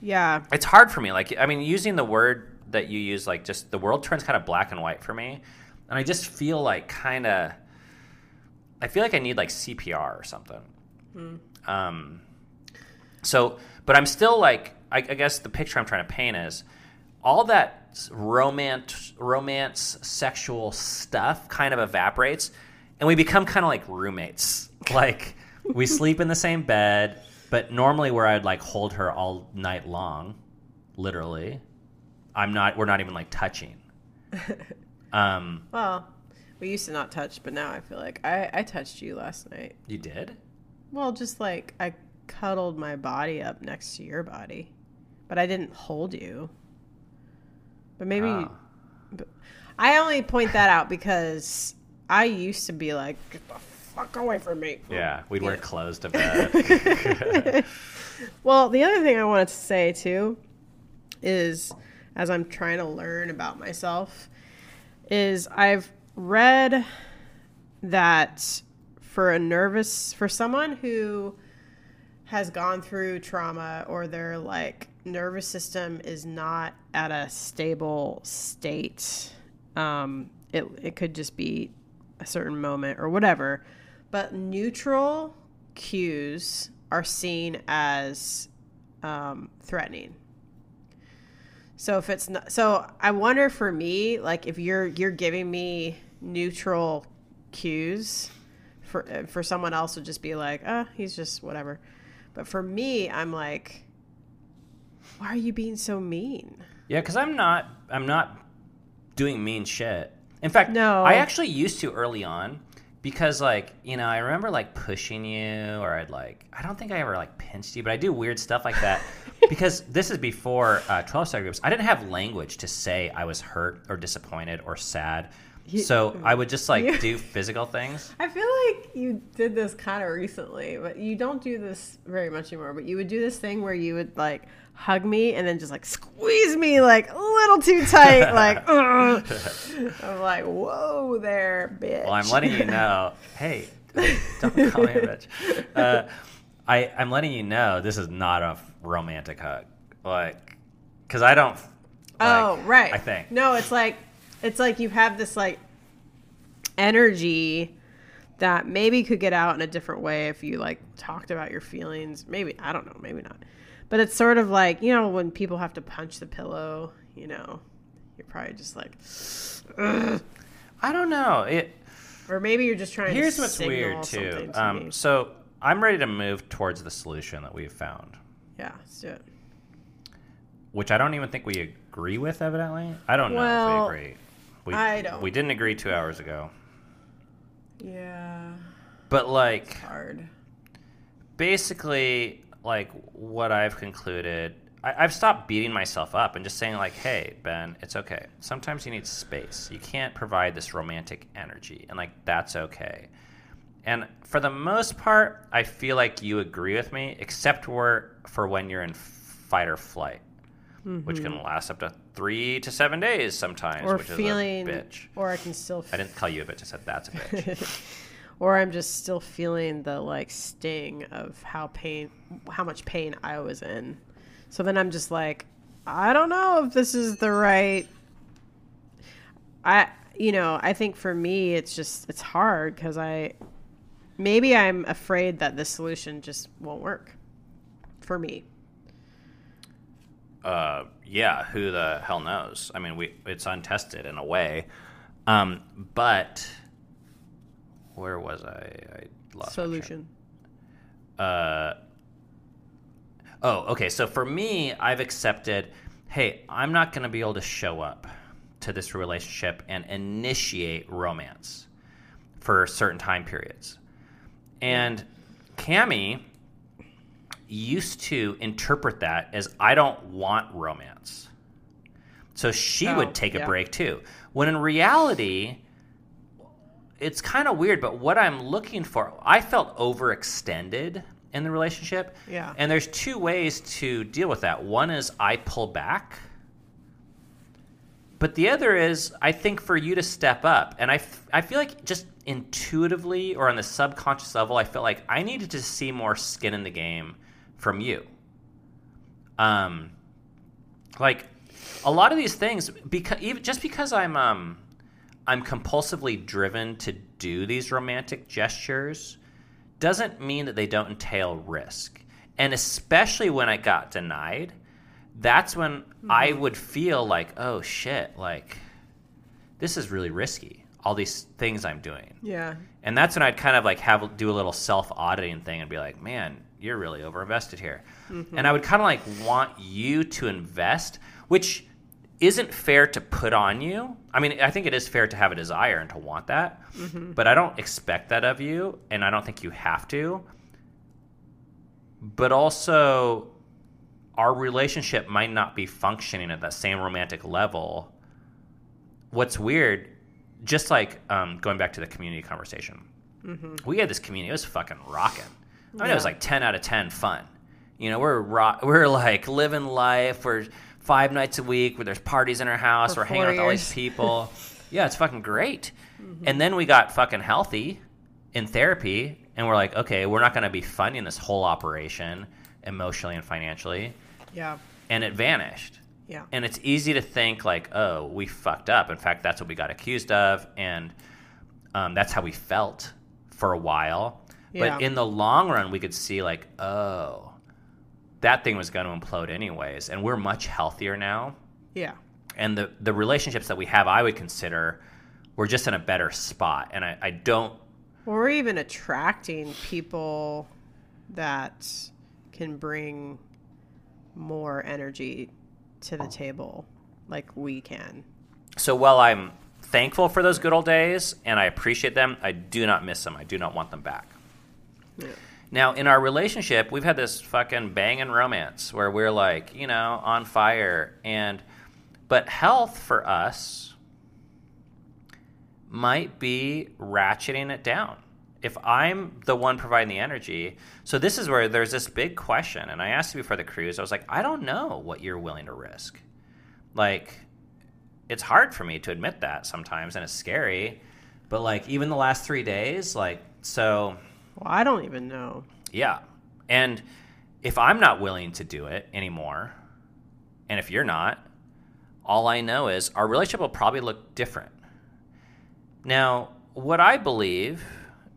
Yeah. it's hard for me. Like, I mean, using the word that you use, like, just the world turns kind of black and white for me, and I just feel like kind of, I feel like I need like CPR or something. Um, so, but I'm still like, I, I guess the picture I'm trying to paint is all that romance, romance, sexual stuff kind of evaporates, and we become kind of like roommates. Like, we sleep in the same bed, but normally where I'd like hold her all night long, literally, I'm not. We're not even like touching. Um, Well, we used to not touch, but now I feel like I, I touched you last night. you did. Well, just like I cuddled my body up next to your body, but I didn't hold you. But maybe Ah. but I only point that out because I used to be like, get the fuck away from me. Yeah, we'd wear clothes to bed. Well, the other thing I wanted to say too is as I'm trying to learn about myself is I've read that for a nervous for someone who has gone through trauma or their like nervous system is not at a stable state um it it could just be a certain moment or whatever but neutral cues are seen as um, threatening so if it's not so i wonder for me like if you're you're giving me neutral cues for uh, for someone else to just be like ah he's just whatever but for me i'm like why are you being so mean Yeah, because I'm not. I'm not doing mean shit. In fact, No. I actually used to early on because, like, you know, I remember like pushing you, or I'd like. I don't think I ever like pinched you, but I do weird stuff like that because this is before uh, twelve step groups. I didn't have language to say I was hurt or disappointed or sad, so I would just like you- do physical things. I feel like you did this kind of recently, but you don't do this very much anymore. But you would do this thing where you would like hug me and then just like squeeze me like a little too tight, like "Ugh." I'm like, whoa there, bitch. Well, I'm letting you know. Hey, don't call me a bitch. Uh, I I'm letting you know this is not a romantic hug, like, because I don't. oh, right. I think. no, it's like it's like you have this like energy that maybe could get out in a different way if you like talked about your feelings. Maybe I don't know, maybe not. But it's sort of like, you know, when people have to punch the pillow, you know, you're probably just like "Ugh." I don't know. It. or maybe you're just trying Here's to what's weird too. to Um, so I'm ready to move towards the solution that we've found, Yeah, let's do it. which I don't even think we agree with. Evidently, I don't know Well, if we agree. We, I don't. We didn't agree two hours ago, Yeah. but like. Hard. basically like what I've concluded. I, I've stopped beating myself up and just saying like, "Hey, Ben, it's okay. Sometimes you need space. You can't provide this romantic energy, and like that's okay." And for the most part, I feel like you agree with me, except for for when you're in fight or flight, which can mm-hmm. last up to three to seven days sometimes. Or which feeling is a bitch. or I can still I didn't call you a bitch. I said that's a bitch. or I'm just still feeling the like sting of how pain, how much pain I was in. So then I'm just like, I don't know if this is the right. I, you know, I think for me, it's just it's hard because I, maybe I'm afraid that this solution just won't work, for me. uh, yeah, who the hell knows? I mean, we it's untested in a way, um, but where was I? I lost. Solution. Uh, oh, okay. So for me, I've accepted. Hey, I'm not going to be able to show up to this relationship and initiate romance for certain time periods. And Kami, used to interpret that as I don't want romance. So she Oh, would take a break too. When in reality, it's kind of weird, but what I'm looking for, I felt overextended in the relationship. Yeah. And there's two ways to deal with that. One is I pull back. But the other is, I think, for you to step up. And I, f- I feel like just intuitively or on the subconscious level, I felt like I needed to see more skin in the game from you. Um, like a lot of these things, because even just because I'm um, I'm compulsively driven to do these romantic gestures, doesn't mean that they don't entail risk. And especially when I got denied, that's when I mm-hmm. would feel like, oh shit, like this is really risky. All these things I'm doing. Yeah. And that's when I'd kind of like have do a little self auditing thing and be like, man, you're really over invested here. Mm-hmm. And I would kind of like want you to invest, which isn't fair to put on you. I mean, I think it is fair to have a desire and to want that, but I don't expect that of you, and I don't think you have to. But also, our relationship might not be functioning at that same romantic level. What's weird, just like um, going back to the community conversation, we had this community. It was fucking rocking. I mean, it was like ten out of ten fun. You know, we're ro- we're like living life. We're five nights a week where there's parties in our house. For we're hanging out with all these people. yeah, it's fucking great. And then we got fucking healthy in therapy, and we're like, okay, we're not going to be funding this whole operation emotionally and financially, Yeah. and it vanished. Yeah. And it's easy to think like, oh, we fucked up. In fact, that's what we got accused of, and um, that's how we felt for a while. Yeah. But in the long run, we could see like, oh, that thing was going to implode anyways, and we're much healthier now. Yeah. And the the relationships that we have, I would consider, we're just in a better spot. And I, I don't. We're even attracting people that can bring more energy to the table like we can. So while I'm thankful for those good old days and I appreciate them, I do not miss them. I do not want them back. Yeah. Now, in our relationship, we've had this fucking banging romance where we're like, you know, on fire. And, but health for us might be ratcheting it down. If I'm the one providing the energy, so this is where there's this big question. And I asked you before the cruise, I was like, I don't know what you're willing to risk. Like, it's hard for me to admit that sometimes, and it's scary. But, like, even the last three days, like, so Well, I don't even know. yeah. And if I'm not willing to do it anymore, and if you're not, all I know is our relationship will probably look different. Now, what I believe,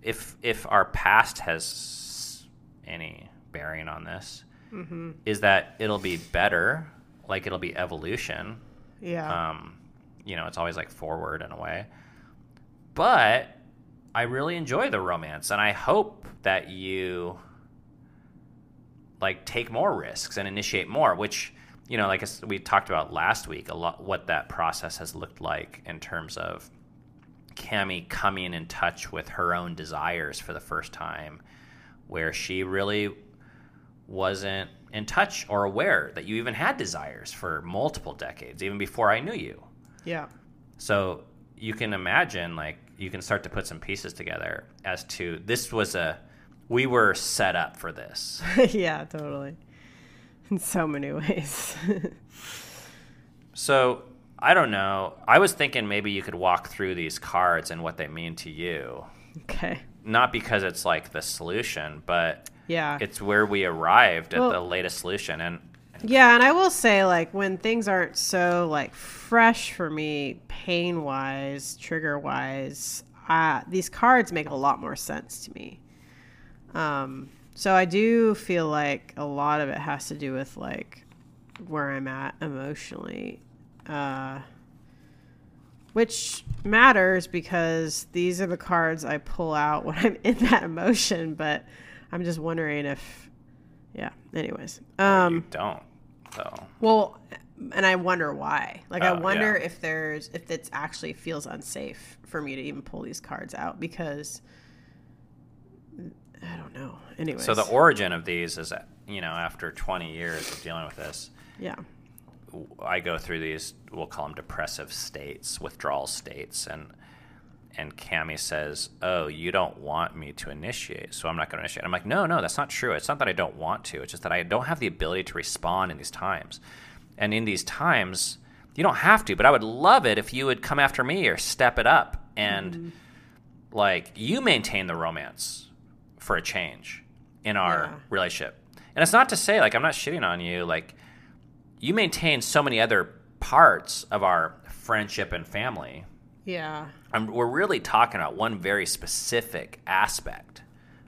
if if our past has any bearing on this, is that it'll be better, like it'll be evolution. Yeah. Um, you know, it's always like forward in a way. But I really enjoy the romance, and I hope that you like take more risks and initiate more. Which you know, like we talked about last week, a lot what that process has looked like in terms of Kami coming in touch with her own desires for the first time, where she really wasn't in touch or aware that you even had desires for multiple decades, even before I knew you. yeah. So you can imagine, like, you can start to put some pieces together as to this was a, we were set up for this. yeah, totally. In so many ways. So I don't know. I was thinking maybe you could walk through these cards and what they mean to you. okay. Not because it's like the solution, but Yeah. it's where we arrived at Well- the latest solution. And Yeah, and I will say, like, when things aren't so like fresh for me, pain wise, trigger wise, uh, these cards make a lot more sense to me. Um, so I do feel like a lot of it has to do with like where I'm at emotionally, uh, which matters because these are the cards I pull out when I'm in that emotion. But I'm just wondering if, yeah. Anyways, um, you don't. So well, and I wonder why. Like, I Oh, wonder yeah. if there's if it actually feels unsafe for me to even pull these cards out because I don't know. Anyway, So the origin of these is, you know, after 20 years of dealing with this, Yeah. I go through these, we'll call them depressive states, withdrawal states, and and Kami says, "Oh, you don't want me to initiate, so I'm not going to initiate." I'm like, "No, no, that's not true. It's not that I don't want to. It's just that I don't have the ability to respond in these times, and in these times, you don't have to. But I would love it if you would come after me or step it up and mm-hmm. like you maintain the romance for a change in our Yeah. relationship. And it's not to say like I'm not shitting on you, like." you maintain so many other parts of our friendship and family. Yeah. I'm, we're really talking about one very specific aspect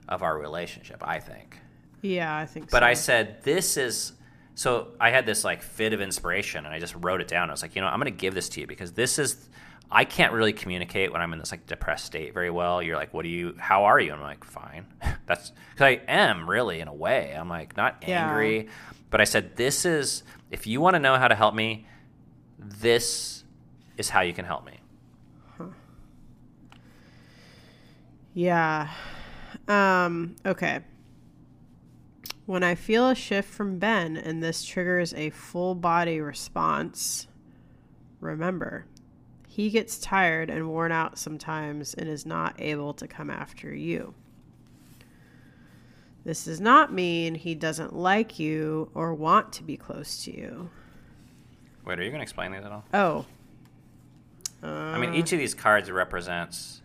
of our relationship, I think. Yeah, I think so. But I said, this is. So I had this like fit of inspiration and I just wrote it down. I was like, you know, I'm going to give this to you because this is. I can't really communicate when I'm in this like depressed state very well. You're like, what do you, how are you? I'm like, fine. That's because I am really in a way. I'm like, not Yeah. angry. But I said, this is, if you want to know how to help me, this is how you can help me. Yeah. Um, okay. When I feel a shift from Ben and this triggers a full body response, remember, he gets tired and worn out sometimes and is not able to come after you. This does not mean he doesn't like you or want to be close to you. Wait, are you going to explain these at all? Oh. I mean, each of these cards represents.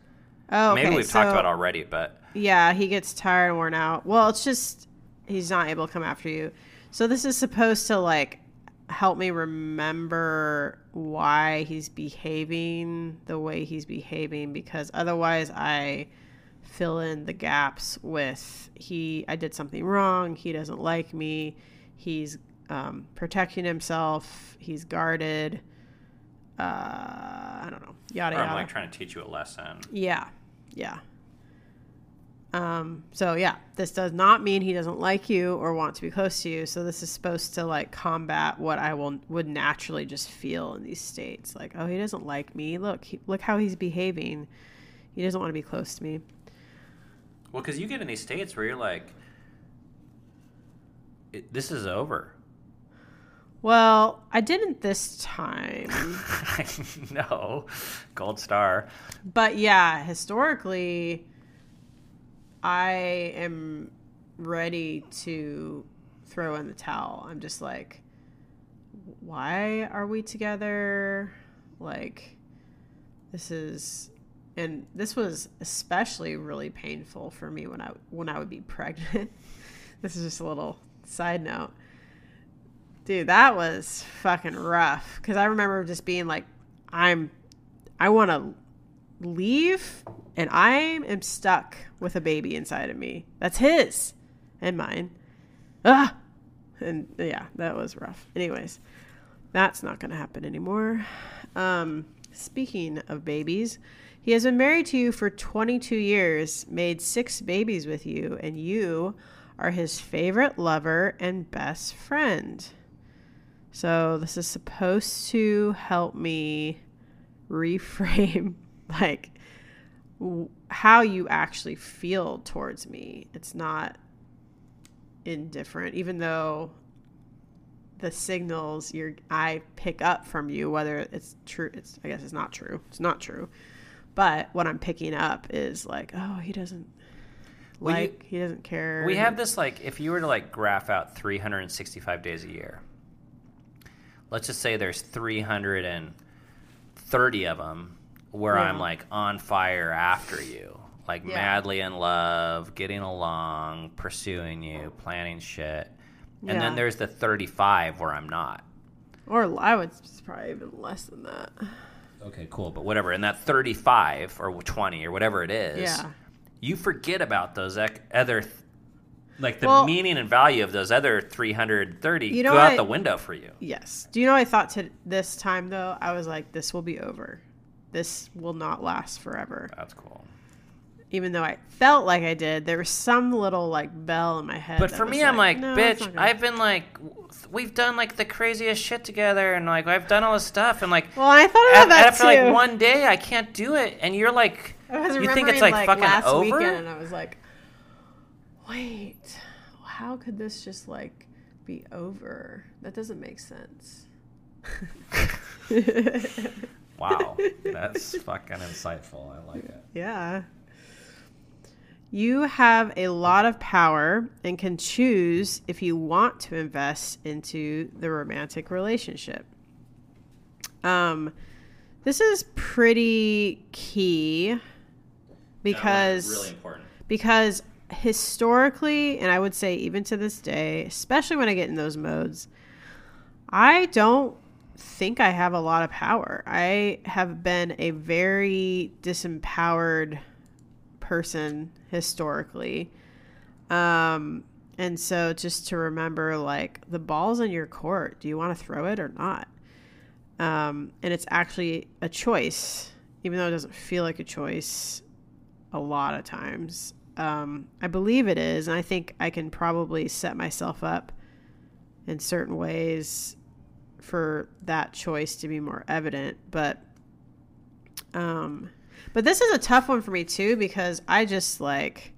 Oh, maybe we've talked so- about already, but Yeah, he gets tired and worn out. Well, it's just he's not able to come after you. So this is supposed to like help me remember why he's behaving the way he's behaving because otherwise I fill in the gaps with he I did something wrong, he doesn't like me, he's um, protecting himself, he's guarded. Uh, I don't know. Yada or I'm yada. like trying to teach you a lesson. Yeah. Yeah. Um, so yeah, this does not mean he doesn't like you or want to be close to you. So this is supposed to like combat what I will would naturally just feel in these states. Like, oh, he doesn't like me. Look, he, look how he's behaving. He doesn't want to be close to me. Well, because you get in these states where you're like, this is over. Well, I didn't this time. no, gold star. but yeah, historically, I am ready to throw in the towel. I'm just like, why are we together? Like, this is, and this was especially really painful for me when I when I would be pregnant. this is just a little side note. Dude, that was fucking rough. Because I remember just being like, I'm, I want to leave and I am stuck with a baby inside of me. That's his and mine. Ah! And yeah, that was rough. Anyways, that's not going to happen anymore. Um, speaking of babies, he has been married to you for 22 years, made six babies with you, and you are his favorite lover and best friend. So this is supposed to help me reframe like w- how you actually feel towards me. It's not indifferent, even though the signals your I pick up from you, whether it's true, it's I guess it's not true. It's not true. But what I'm picking up is like, oh, he doesn't Well, you- like, he doesn't care. We have this like, if you were to like graph out 365 days a year, let's just say there's 330 of them where I'm mm-hmm. like on fire after you, like Yeah. madly in love, getting along, pursuing you, planning shit. And Yeah. then there's the 35 where I'm not. or I would probably even less than that. Okay, cool. But whatever. In that 35 or 20 or whatever it is, Yeah. you forget about those ec- other, th- like the Well- meaning and value of those other 330 You know go out what? the window for you. Yes. Do you know what I thought to this time though? I was like, this will be over. This will not last forever. That's cool. Even though I felt like I did, there was some little like bell in my head. But for me, I'm like, "No, bitch, I've been like, we've done like the craziest shit together, and like I've done all this stuff, and like, Well, I thought about that after too. like one day, I can't do it, and you're like, I you think it's like, fucking last over? weekend, and I was like, wait, how could this just like be over? That doesn't make sense. Wow, that's fucking insightful. I like it. Yeah. You have a lot of power and can choose if you want to invest into the romantic relationship. Um, this is pretty key because really important. because historically, and I would say even to this day, especially when I get in those modes, I don't think I have a lot of power. I have been a very disempowered person historically. Um, and so just to remember, like, the ball's in your court. Do you want to throw it or not? Um, and it's actually a choice, even though it doesn't feel like a choice a lot of times. Um, I believe it is, and I think I can probably set myself up in certain ways for that choice to be more evident. But, um, but this is a tough one for me too because I just like,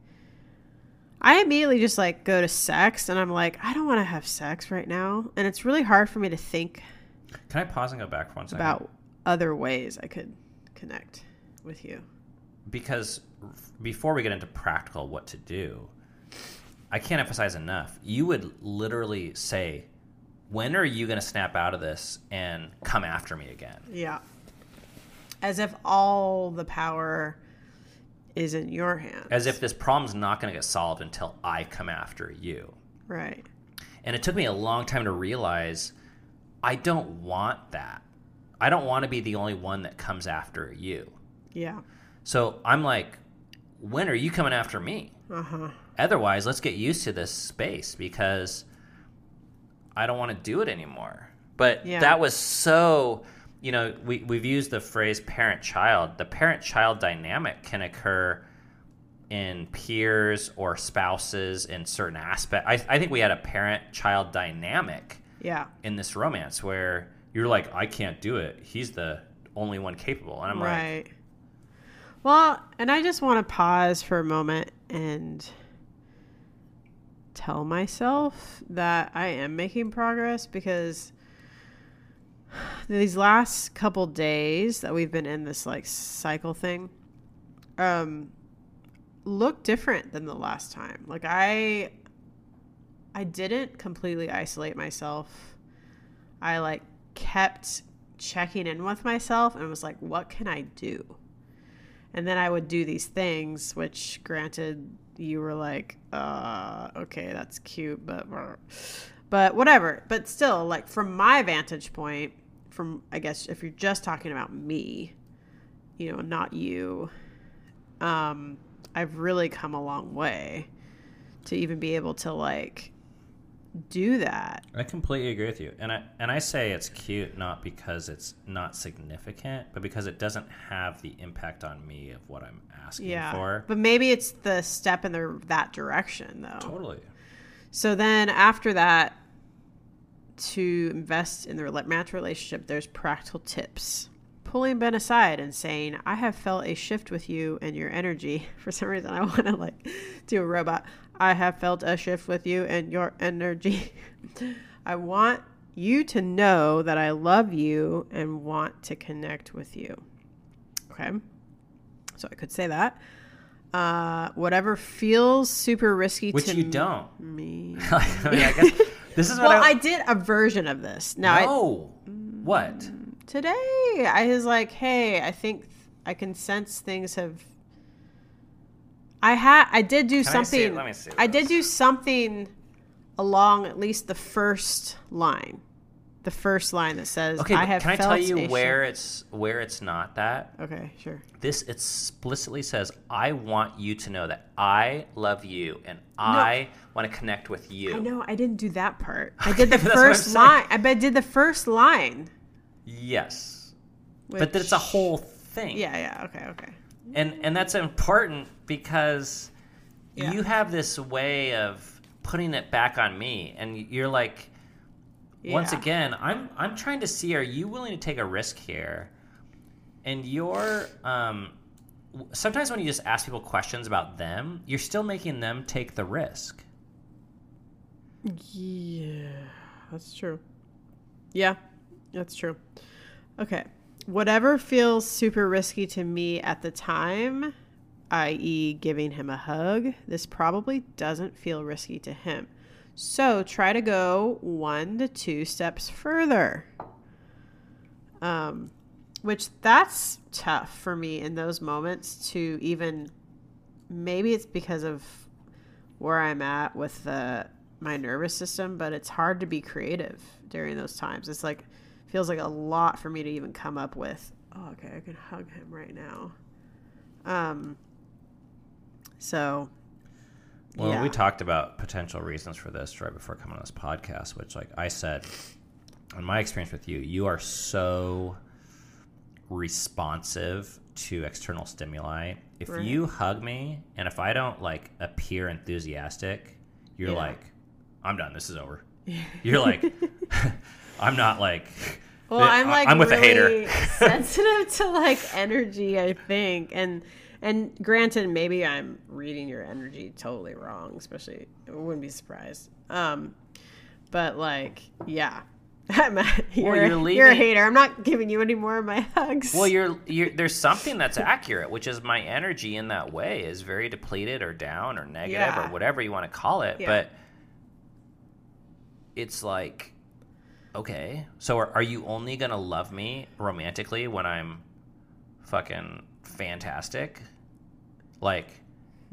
I immediately just like go to sex, and I'm like, I don't want to have sex right now, and it's really hard for me to think Can I pause and go back for one second? about other ways I could connect with you. because before we get into practical what to do, I can't emphasize enough. You would literally say, "When are you going to snap out of this and come after me again?" Yeah. As if all the power is in your hands. As if this problem's not going to get solved until I come after you. right. And it took me a long time to realize I don't want that. I don't want to be the only one that comes after you. Yeah. So I'm like, when are you coming after me? Uh huh. Otherwise, let's get used to this space because I don't want to do it anymore. But Yeah. that was so, you know, we, we've used the phrase parent child. The parent child dynamic can occur in peers or spouses in certain aspects. I, I think we had a parent child dynamic Yeah. in this romance where you're like, I can't do it. He's the only one capable. And I'm like, right. Well, and I just want to pause for a moment and tell myself that I am making progress because these last couple days that we've been in this like cycle thing um look different than the last time. Like I I didn't completely isolate myself. I like kept checking in with myself and was like, what can I do? And then I would do these things, which granted you were like, uh, okay, that's cute, but but whatever. But still, like from my vantage point, from I guess if you're just talking about me, you know, not you, um, I've really come a long way to even be able to like do that. I completely agree with you, and I and I say it's cute not because it's not significant, but because it doesn't have the impact on me of what I'm asking Yeah. for. But maybe it's the step in the that direction though. Totally. So then after that, to invest in the romantic relationship, there's practical tips. Pulling Ben aside and saying, I have felt a shift with you and your energy. For some reason, I want to like do a robot. I have felt a shift with you and your energy. I want you to know that I love you and want to connect with you. Okay. So I could say that. Uh, whatever feels super risky Which to you don't. me. I mean, I guess this is what Well, I, I did a version of this. Now, I, no. what? today I was like, "Hey, I think I can sense things have." I had, I did do Can I something. Let me see I did do something along at least the first line, the first line that says, Okay, "I have." can I tell you a where it's where it's not that? Okay, sure. This explicitly says, "I want you to know that I love you and I want to connect with you." I know I didn't do that part. I did the That's what I'm first line. I bet I did the first line. Yes, but that it's a whole thing. Yeah, yeah. Okay, okay. And and that's important because Yeah. you have this way of putting it back on me and you're like once again i'm i'm trying to see are you willing to take a risk here and you're um sometimes when you just ask people questions about them you're still making them take the risk Yeah, that's true. Yeah, that's true. Okay. Whatever feels super risky to me at the time, i.e., giving him a hug, this probably doesn't feel risky to him. So try to go one to two steps further. Um, which that's tough for me in those moments to even. Maybe it's because of where I'm at with the my nervous system, but it's hard to be creative during those times. It's like feels like a lot for me to even come up with. Oh, okay, I can hug him right now. Um. So. Well, yeah. we talked about potential reasons for this right before coming on this podcast, which, like I said, in my experience with you, you are so responsive to external stimuli. If Right. you hug me and if I don't like appear enthusiastic, you're Yeah. like, I'm done. This is over. You're like, I'm not like. Well, I'm like I'm with a really hater. sensitive to like energy, I think, and and granted, maybe I'm reading your energy totally wrong. Especially, I wouldn't be surprised. Um, but like, yeah, I'm a, you're, you're you're, a hater. I'm not giving you any more of my hugs. Well, you're, you're there's something that's accurate, which is my energy in that way is very depleted or down or negative Yeah. or whatever you want to call it. Yeah. But it's like, okay, so are, are you only gonna love me romantically when I'm fucking fantastic? Like,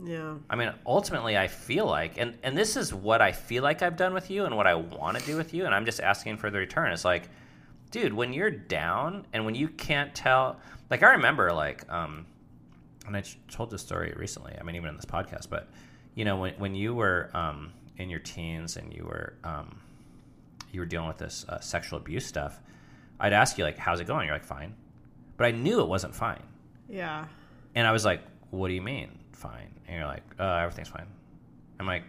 yeah, I mean, ultimately, I feel like, and and this is what I feel like I've done with you, and what I want to do with you, and I'm just asking for the return. It's like, dude, when you're down and when you can't tell, like I remember, like, um, and I told this story recently. I mean, even in this podcast, but you know, when when you were um in your teens and you were um you were dealing with this uh, sexual abuse stuff, I'd ask you like, how's it going? You're like, fine, but I knew it wasn't fine. yeah, And I was like, "What do you mean, fine?" And you're like, "Uh, everything's fine." I'm like,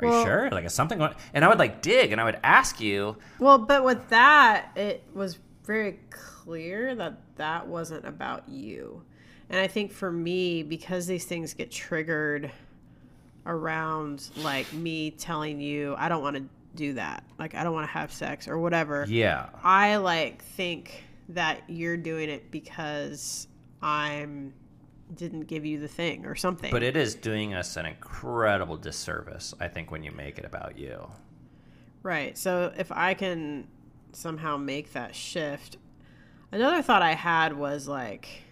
"Are Well- you sure? Like, is something going?" And I would like dig, and I would ask you, Well, but with that, it was very clear that that wasn't about you. And I think for me, because these things get triggered around like me telling you, I don't want to do that. Like, I don't want to have sex or whatever. "Yeah, I like think that you're doing it because I'm didn't give you the thing or something. but it is doing us an incredible disservice, I think, when you make it about you." Right. So if I can somehow make that shift, another thought I had was like,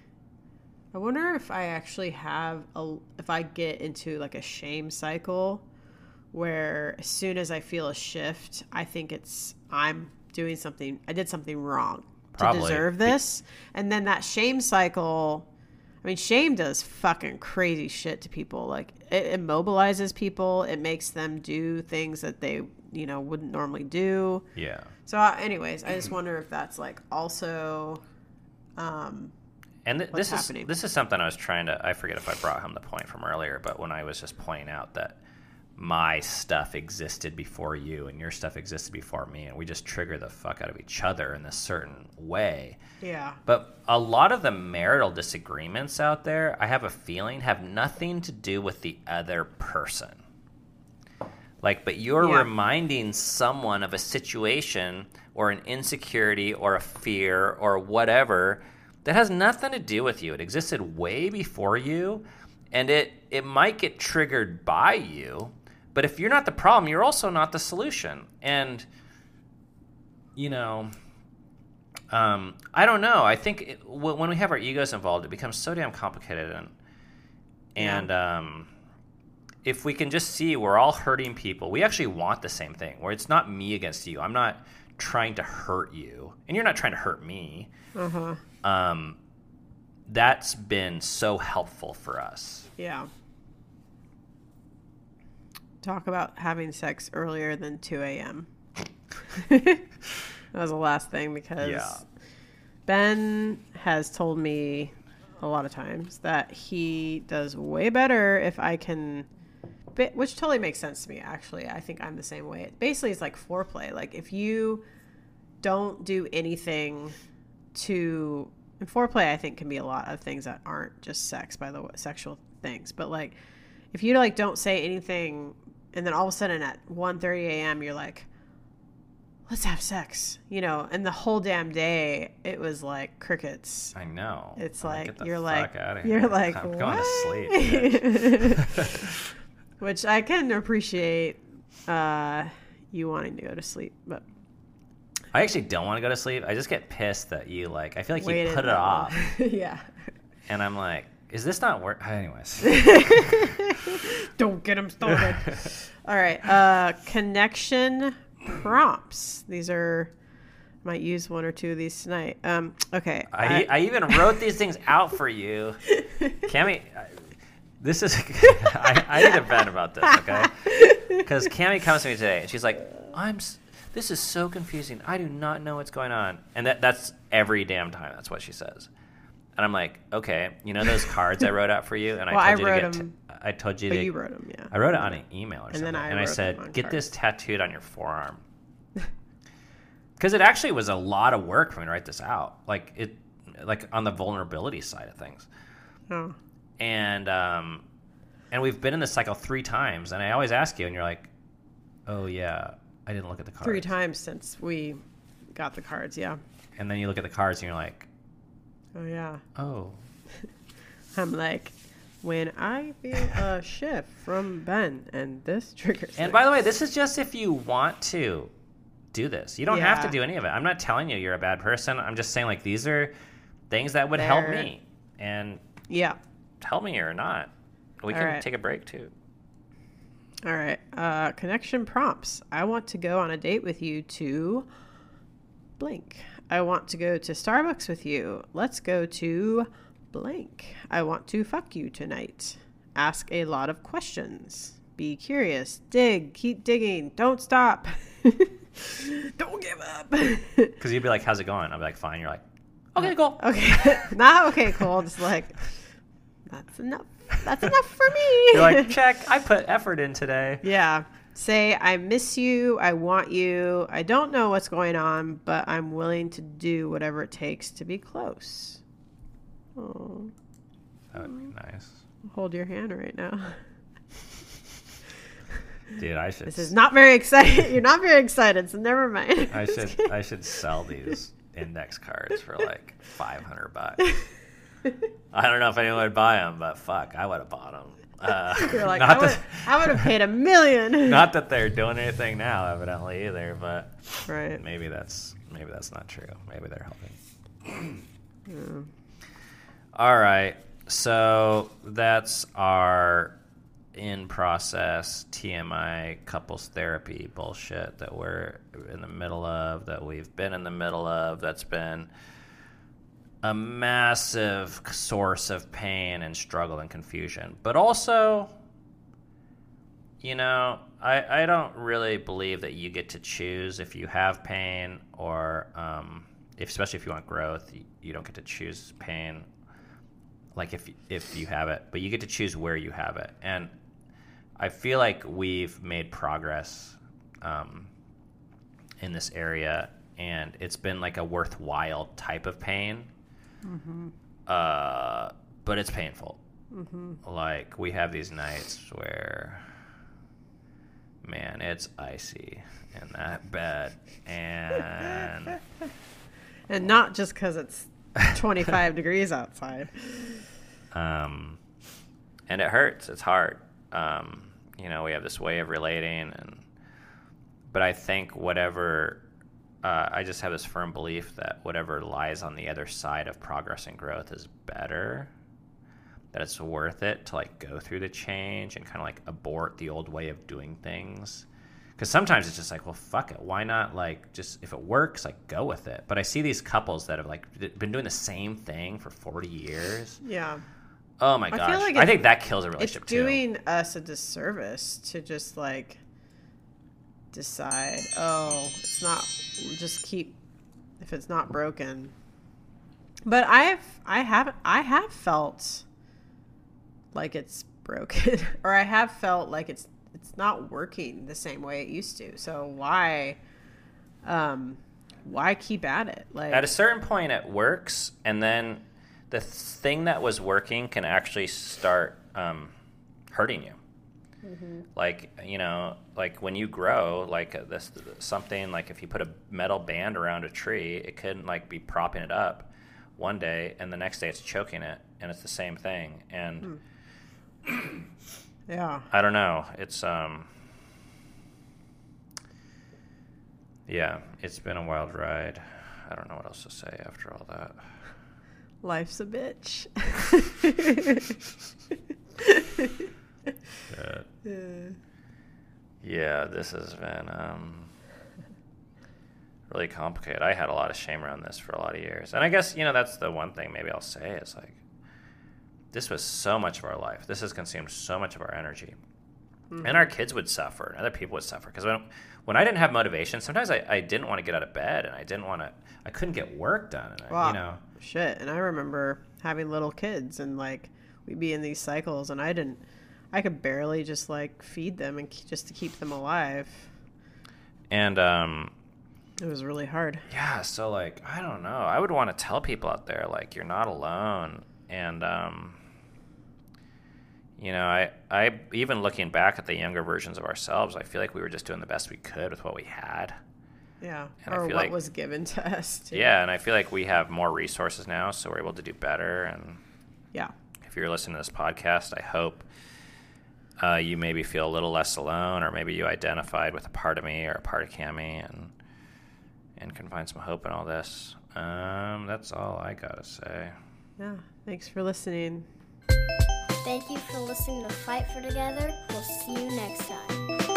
I wonder if I actually have a, if I get into like a shame cycle where as soon as I feel a shift, I think it's, I'm doing something, I did something wrong Probably. to deserve this. And then that shame cycle, I mean, shame does fucking crazy shit to people. Like it immobilizes people. It makes them do things that they, you know, wouldn't normally do. Yeah. So, uh, anyways, I just wonder if that's like also, um, And th- this happening? is this is something I was trying to. I forget if I brought home the point from earlier, but when I was just pointing out that my stuff existed before you and your stuff existed before me, and we just trigger the fuck out of each other in this certain way. yeah, But a lot of the marital disagreements out there, I have a feeling, have nothing to do with the other person. Like, but you're Yeah. reminding someone of a situation or an insecurity or a fear or whatever that has nothing to do with you. It existed way before you, and it it might get triggered by you. But if you're not the problem, you're also not the solution. And you know, um, I don't know. I think it, w- when we have our egos involved, it becomes so damn complicated, and and um, if we can just see we're all hurting people, we actually want the same thing. Where it's not me against you. I'm not trying to hurt you, and you're not trying to hurt me. huh, Um, that's been so helpful for us. yeah. Talk about having sex earlier than 2 a.m. that was the last thing because Yeah. Ben has told me a lot of times that he does way better if I can, which totally makes sense to me. Actually, I think I'm the same way. Basically, it's like foreplay. Like if you don't do anything to and foreplay, I think can be a lot of things that aren't just sex, by the way, sexual things. But like if you like don't say anything and then all of a sudden at 1.30 a.m. you're like, let's have sex, you know, and the whole damn day it was like crickets. I know. It's I'm like you're like you're like I'm what? going to sleep. Which I can appreciate uh, you wanting to go to sleep, but I actually don't want to go to sleep. I just get pissed that you like. I feel like you put it off, yeah. and I'm like, is this not work? Anyways, Don't get them started. All right. Uh, connection prompts. These are. Might use one or two of these tonight. Um, okay. I, I even wrote these things out for you, Kami. I- This is I, I need to vent about this, okay? Because Kami comes to me today and she's like, "I'm s- this is so confusing. I do not know what's going on," and that that's every damn time. That's what she says. And I'm like, okay, you know those cards I wrote out for you, and Well, I I told you to get. them. T- I told you but to. you wrote them, yeah. I wrote it on an email or And something, then I and I said, "Get this tattooed on your forearm." Because it actually was a lot of work for me to write this out, like it, like on the vulnerability side of things, Oh. and um, and we've been in this cycle three times, and I always ask you, and you're like, "Oh yeah, I didn't look at the cards." Three times since we got the cards, yeah. and then you look at the cards, and you're like, Oh yeah. "Oh, I'm like, when I feel a shift from Ben, and this triggers. And by the way, this is just if you want to do this. You don't have to do any of it. I'm not telling you you're a bad person. I'm just saying like these are things that would help They're- me. And yeah. help me or not. We All can right. take a break too. All right. Uh, connection prompts. I want to go on a date with you to blank. I want to go to Starbucks with you. Let's go to blank. I want to fuck you tonight. Ask a lot of questions. Be curious. Dig. Keep digging. Don't stop. Don't give up. Because you'd be like, "How's it going?" I'd be like, "Fine." You're like, "Okay, uh, cool." okay. Not okay, cool. Just like, that's enough. That's enough for me. You're like, "Check. I put effort in today." Yeah. Say, I miss you. I want you. I don't know what's going on, but I'm willing to do whatever it takes to be close. Oh, That would be nice, hold your hand right now. dude. I should. This is not very exciting. You're not very excited, so never mind. I should. I should sell these index cards for like 500 bucks. I don't know if anyone would buy them, but fuck, I would have bought them. Uh, You're like, not I would, that- I would have paid a million. not that they're doing anything now evidently either but right. maybe that's maybe that's not true maybe they're helping all right so that's our in process tmi couples therapy bullshit that we're in the middle of that we've been in the middle of that's been a massive source of pain and struggle and confusion but also you know, I, I don't really believe that you get to choose if you have pain or, um, if, especially if you want growth, you, you don't get to choose pain. Like if if you have it, but you get to choose where you have it, and I feel like we've made progress um, in this area, and it's been like a worthwhile type of pain. Uh, but it's painful. Like we have these nights where man, it's icy in that bed. And And not just because it's 25 degrees outside. um and it hurts. It's hard. Um, you know, we have this way of relating and but I think whatever uh, I just have this firm belief that whatever lies on the other side of progress and growth is better. That it's worth it to like go through the change and kind of like abort the old way of doing things. Because sometimes it's just like, well, fuck it. Why not like just if it works, like go with it. But I see these couples that have like been doing the same thing for forty years. Yeah. Oh my gosh. I like I think that kills a It's relationship too. doing us a disservice to just like decide, oh, it's not, just keep, if it's not broken. But I've, I have, I have felt like it's broken, or I have felt like it's, it's not working the same way it used to. So why, um, why keep at it? Like, At a certain point, it works, and then the thing that was working can actually start um, hurting you. Like you know, like when you grow, like uh, this something like if you put a metal band around a tree, it couldn't like be propping it up one day, and the next day it's choking it, and it's the same thing. And Yeah. I don't know. It's um Yeah, it's been a wild ride. I don't know what else to say after all that. Life's a bitch. Yeah, yeah this has been um really complicated. I had a lot of shame around this for a lot of years. And I guess, you know, that's the one thing maybe I'll say is like this was so much of our life. This has consumed so much of our energy. And our kids would suffer, and other people would suffer. Because when, when I didn't have motivation, sometimes I, I didn't want to get out of bed, and I didn't want to, I couldn't get work done. And I, Wow. you know, Shit. And I remember having little kids and like we'd be in these cycles and I didn't, I could barely just like feed them and ke- just to keep them alive. and um, It was really hard. yeah, so like, I don't know. I would want to tell people out there, like, you're not alone. And, um, you know, I, I, even looking back at the younger versions of ourselves, I feel like we were just doing the best we could with what we had. Yeah. And or what like- was given to us. Too. Yeah, and I feel like we have more resources now, so we're able to do better. And Yeah. if you're listening to this podcast, I hope uh, you maybe feel a little less alone, or maybe you identified with a part of me or a part of Kami, and and can find some hope in all this. Um, that's all I gotta say. Yeah. Thanks for listening. Thank you for listening to Fight for Together. We'll see you next time.